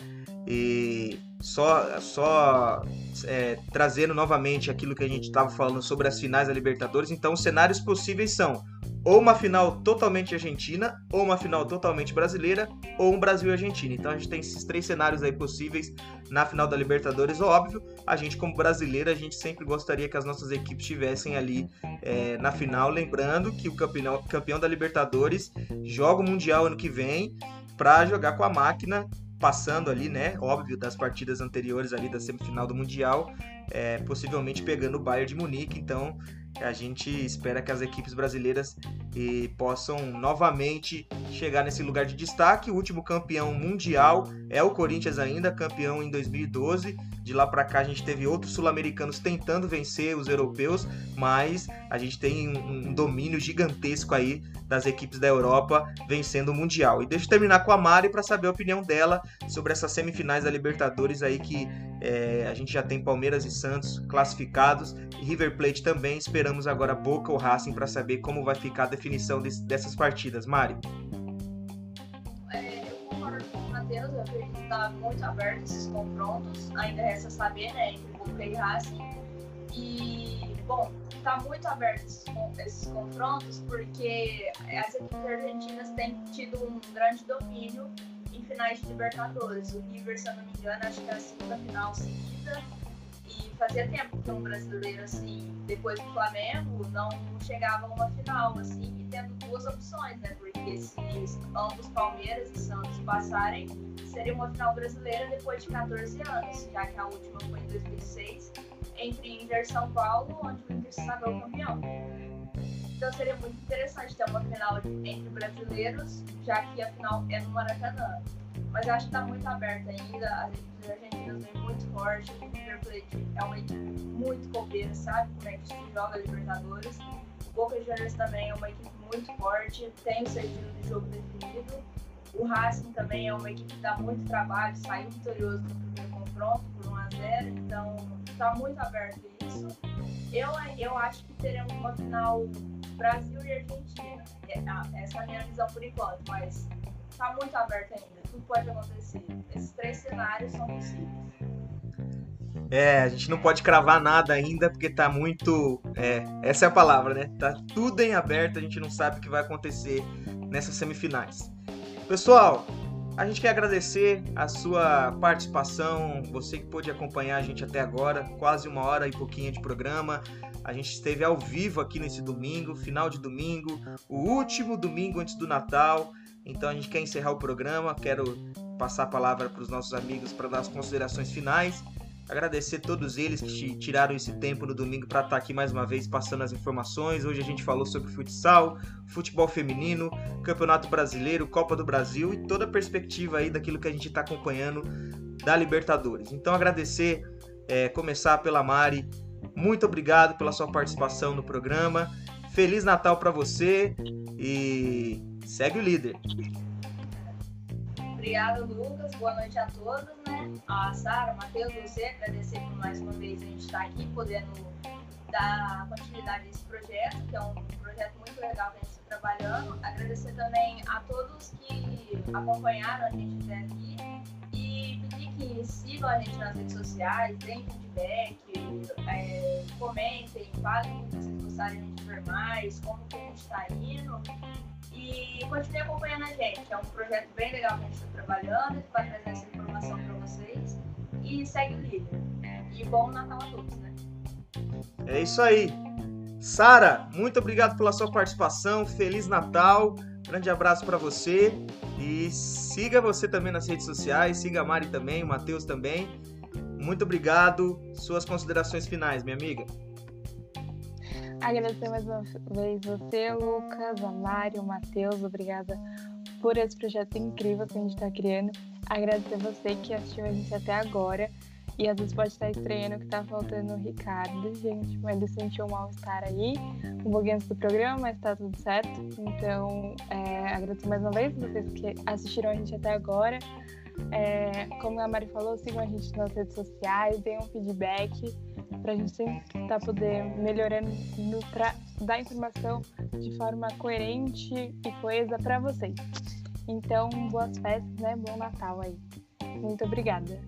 E só, só é, trazendo novamente aquilo que a gente estava falando sobre as finais da Libertadores. Então, os cenários possíveis são ou uma final totalmente argentina, ou uma final totalmente brasileira, ou um Brasil e Argentina. Então a gente tem esses três cenários aí possíveis na final da Libertadores. Óbvio, a gente como brasileiro, a gente sempre gostaria que as nossas equipes estivessem ali é, na final. Lembrando que o campeão, campeão da Libertadores joga o Mundial ano que vem para jogar com a máquina passando ali, né? Óbvio, das partidas anteriores ali da semifinal do Mundial, é, possivelmente pegando o Bayern de Munique. Então, a gente espera que as equipes brasileiras e, possam novamente chegar nesse lugar de destaque. O último campeão mundial é o Corinthians ainda, campeão em 2012. De lá para cá a gente teve outros sul-americanos tentando vencer os europeus, mas a gente tem um, um domínio gigantesco aí das equipes da Europa vencendo o mundial. E deixa eu terminar com a Mari para saber a opinião dela sobre essas semifinais da Libertadores aí que é, a gente já tem Palmeiras e Santos classificados e River Plate também. Esperamos agora Boca ou Racing para saber como vai ficar a definição desse, dessas partidas. Mari. É, eu concordo com o Matheus, eu acredito que está muito aberto esses confrontos. Ainda resta saber, né, entre Boca e Racing. E, bom, está muito aberto esses, confrontos porque as equipes argentinas têm tido um grande domínio em finais de Libertadores. O River, se eu não me engano, acho que é a segunda final seguida. E fazia tempo que um brasileiro, assim, depois do Flamengo, não chegava a uma final, assim, e tendo duas opções, né? Porque se ambos Palmeiras e Santos passarem, seria uma final brasileira depois de 14 anos, já que a última foi em 2006 entre Inter e São Paulo, onde o Inter se sagrou campeão. Então seria muito interessante ter uma final entre brasileiros, já que a final é no Maracanã. Mas eu acho que está muito aberto ainda, as equipes argentinas vêm muito forte, o River Plate é uma equipe muito copeira, sabe como é que se joga Libertadores. O Boca Juniors também é uma equipe muito forte, tem o seu de jogo definido. O Racing também é uma equipe que dá muito trabalho, saiu vitorioso no primeiro confronto por 1 a 0 então está muito aberto isso. Eu, eu acho que teremos uma final Brasil e Argentina. É, essa é a minha visão por enquanto, mas está muito aberto ainda. Tudo pode acontecer. Esses três cenários são possíveis. É, a gente não pode cravar nada ainda porque tá muito. É, essa é a palavra, né? Tá tudo em aberto, a gente não sabe o que vai acontecer nessas semifinais. Pessoal, a gente quer agradecer a sua participação, você que pôde acompanhar a gente até agora, quase uma hora e pouquinho de programa. A gente esteve ao vivo aqui nesse domingo, final de domingo, o último domingo antes do Natal. Então a gente quer encerrar o programa. Quero passar a palavra para os nossos amigos para dar as considerações finais Agradecer a todos eles que tiraram esse tempo no domingo para estar tá aqui mais uma vez passando as informações. Hoje a gente falou sobre futsal, futebol feminino, Campeonato Brasileiro, Copa do Brasil e toda a perspectiva aí daquilo que a gente está acompanhando da Libertadores. Então agradecer, é, começar pela Mari. Muito obrigado pela sua participação no programa. Feliz Natal para você e segue o líder. Obrigada, Lucas. Boa noite a todos, né? A Sara, Matheus, você, agradecer por mais uma vez a gente estar aqui, podendo dar continuidade a esse projeto, que é um projeto muito legal que a gente está trabalhando. Agradecer também a todos que acompanharam a gente até aqui e pedir que sigam a gente nas redes sociais, deem feedback, é, comentem, falem o que vocês gostariam de ver mais, como que a gente está indo. E continue acompanhando a gente. É um projeto bem legal que a gente está trabalhando, que vai trazer essa informação para vocês. E segue o líder. E bom Natal a todos, né? É isso aí. Sara, muito obrigado pela sua participação. Feliz Natal. Grande abraço para você. E siga você também nas redes sociais. Siga a Mari também, o Matheus também. Muito obrigado. Suas considerações finais, minha amiga. Agradecer mais uma vez você, Lucas, a Mário, o Matheus, obrigada por esse projeto incrível que a gente está criando. Agradecer você que assistiu a gente até agora. E às vezes pode estar estranhando que tá faltando o Ricardo, gente, mas ele sentiu um mal-estar aí, um pouquinho antes do programa, mas tá tudo certo. Então, é, agradeço mais uma vez vocês que assistiram a gente até agora. É, como a Mari falou, sigam a gente nas redes sociais, deem um feedback para a gente sempre estar poder melhorando para dar informação de forma coerente e coesa para vocês. Então, boas festas, né? Bom Natal aí. Muito obrigada.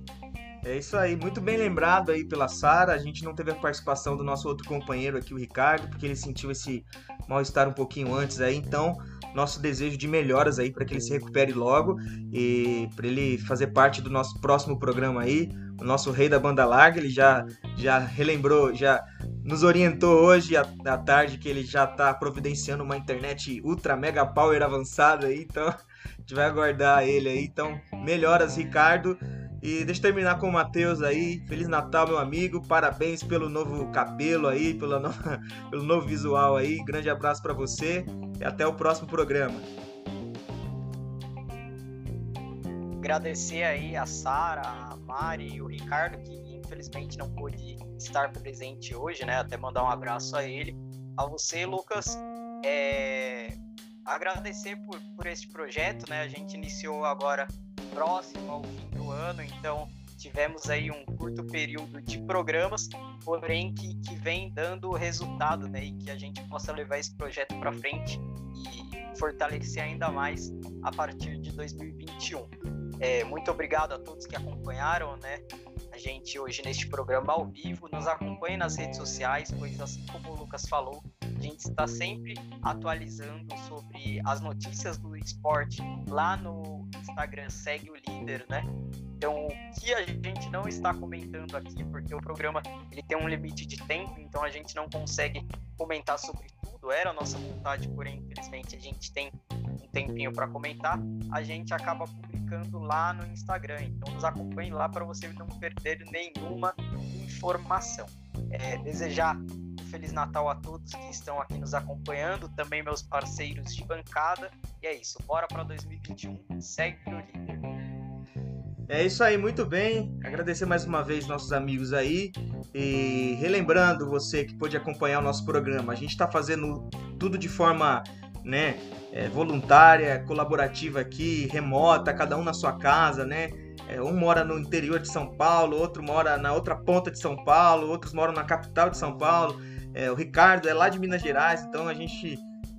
É isso aí, muito bem lembrado aí pela Sara. A gente não teve a participação do nosso outro companheiro aqui, o Ricardo, porque ele sentiu esse mal-estar um pouquinho antes aí. Então, nosso desejo de melhoras aí para que ele se recupere logo e para ele fazer parte do nosso próximo programa aí. O nosso rei da banda larga, ele já, já relembrou, já nos orientou hoje à, à tarde que ele já está providenciando uma internet ultra mega power avançada aí, então a gente vai aguardar ele aí. Então, melhoras, Ricardo. E deixa eu terminar com o Matheus aí. Feliz Natal, meu amigo. Parabéns pelo novo cabelo aí, pela pelo novo visual aí. Grande abraço para você e até o próximo programa. Agradecer aí a Sara, Mari e o Ricardo, que infelizmente não pôde estar presente hoje, né? Até mandar um abraço a ele. A você, Lucas, é... agradecer por, por este projeto, né? A gente iniciou agora próximo ao fim do ano, então tivemos aí um curto período de programas, porém que, que vem dando resultado, né? E que a gente possa levar esse projeto para frente e fortalecer ainda mais a partir de 2021. É, muito obrigado a todos que acompanharam, né? A gente hoje neste programa ao vivo, nos acompanhe nas redes sociais, pois assim como o Lucas falou, a gente está sempre atualizando sobre as notícias do esporte lá no Instagram, segue o líder, né? Então, o que a gente não está comentando aqui, porque o programa ele tem um limite de tempo, então a gente não consegue comentar sobre tudo. Era a nossa vontade, porém, infelizmente, a gente tem um tempinho para comentar. A gente acaba publicando lá no Instagram. Então, nos acompanhe lá para você não perder nenhuma informação. é, desejar Feliz Natal a todos que estão aqui nos acompanhando, também meus parceiros de bancada. E é isso, bora para 2021. Segue o líder. É isso aí, muito bem. Agradecer mais uma vez nossos amigos aí. E relembrando você que pôde acompanhar o nosso programa, a gente está fazendo tudo de forma né, é, voluntária, colaborativa aqui, remota, cada um na sua casa, né? É, um mora no interior de São Paulo, outro mora na outra ponta de São Paulo, outros moram na capital de São Paulo. É, o Ricardo é lá de Minas Gerais, então a gente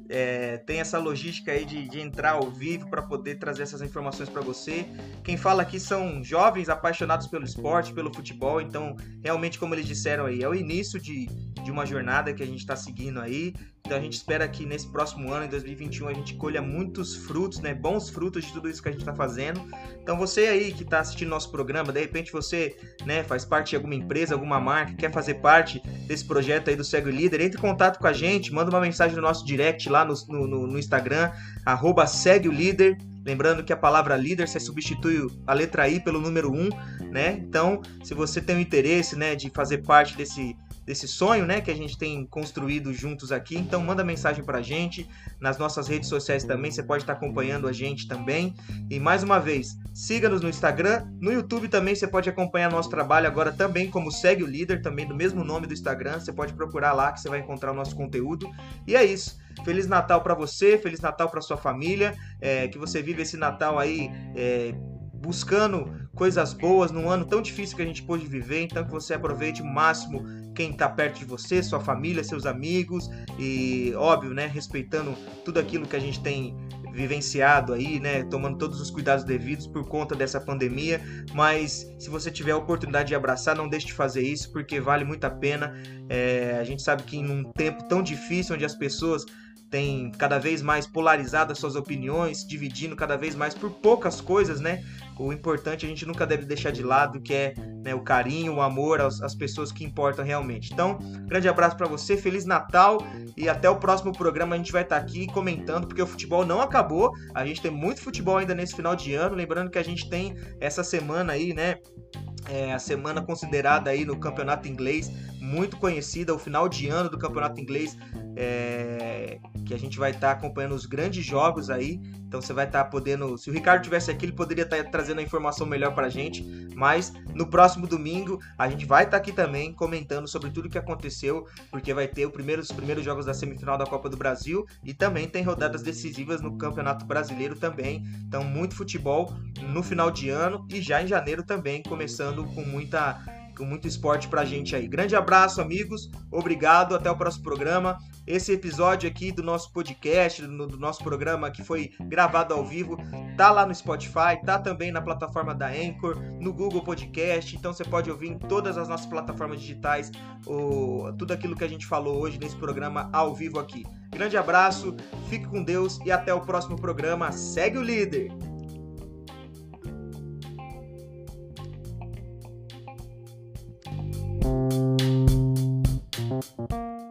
é, tem essa logística aí de, de entrar ao vivo para poder trazer essas informações para você. Quem fala aqui são jovens apaixonados pelo esporte, pelo futebol, então realmente, como eles disseram aí, é o início de, de uma jornada que a gente está seguindo aí. Então a gente espera que nesse próximo ano, em 2021, a gente colha muitos frutos, né? Bons frutos de tudo isso que a gente está fazendo. Então você aí que está assistindo nosso programa, de repente você né, faz parte de alguma empresa, alguma marca, quer fazer parte desse projeto aí do Cego Líder, entre em contato com a gente, manda uma mensagem no nosso direct lá no, no, no Instagram, arroba Segue o Líder. Lembrando que a palavra líder você substitui a letra I pelo número 1, né? Então, se você tem o interesse, né, de fazer parte desse desse sonho, né, que a gente tem construído juntos aqui. Então manda mensagem pra gente nas nossas redes sociais também, você pode estar acompanhando a gente também. E mais uma vez, siga-nos no Instagram, no YouTube também você pode acompanhar nosso trabalho agora também como segue o líder, também do mesmo nome do Instagram, você pode procurar lá que você vai encontrar o nosso conteúdo. E é isso. Feliz Natal para você, Feliz Natal para sua família, é, que você vive esse Natal aí é, buscando coisas boas num ano tão difícil que a gente pôde viver. Então que você aproveite o máximo quem está perto de você, sua família, seus amigos e óbvio, né, respeitando tudo aquilo que a gente tem vivenciado aí, né, tomando todos os cuidados devidos por conta dessa pandemia, mas se você tiver a oportunidade de abraçar, não deixe de fazer isso, porque vale muito a pena. É, a gente sabe que em um tempo tão difícil, onde as pessoas têm cada vez mais polarizado as suas opiniões, dividindo cada vez mais por poucas coisas, né? o importante a gente nunca deve deixar de lado, que é né, o carinho, o amor às, às, pessoas que importam realmente. Então, grande abraço para você, Feliz Natal e até o próximo programa a gente vai estar tá aqui comentando, porque o futebol não acabou, a gente tem muito futebol ainda nesse final de ano, lembrando que a gente tem essa semana aí, né, é a semana considerada aí no campeonato inglês, muito conhecida, o final de ano do campeonato inglês, é, que a gente vai estar tá acompanhando os grandes jogos aí. Então você vai estar tá podendo. Se o Ricardo tivesse aqui, ele poderia estar tá trazendo a informação melhor para a gente. Mas no próximo domingo a gente vai estar tá aqui também comentando sobre tudo o que aconteceu, porque vai ter primeiro, os primeiros jogos da semifinal da Copa do Brasil e também tem rodadas decisivas no Campeonato Brasileiro também. Então muito futebol no final de ano e já em janeiro também, começando com muita com muito esporte pra gente aí. Grande abraço, amigos. Obrigado. Até o próximo programa. Esse episódio aqui do nosso podcast, do, do nosso programa que foi gravado ao vivo, tá lá no Spotify, tá também na plataforma da Anchor, no Google Podcast. Então você pode ouvir em todas as nossas plataformas digitais o, tudo aquilo que a gente falou hoje nesse programa ao vivo aqui. Grande abraço, fique com Deus e até o próximo programa. Segue o líder! Thank you.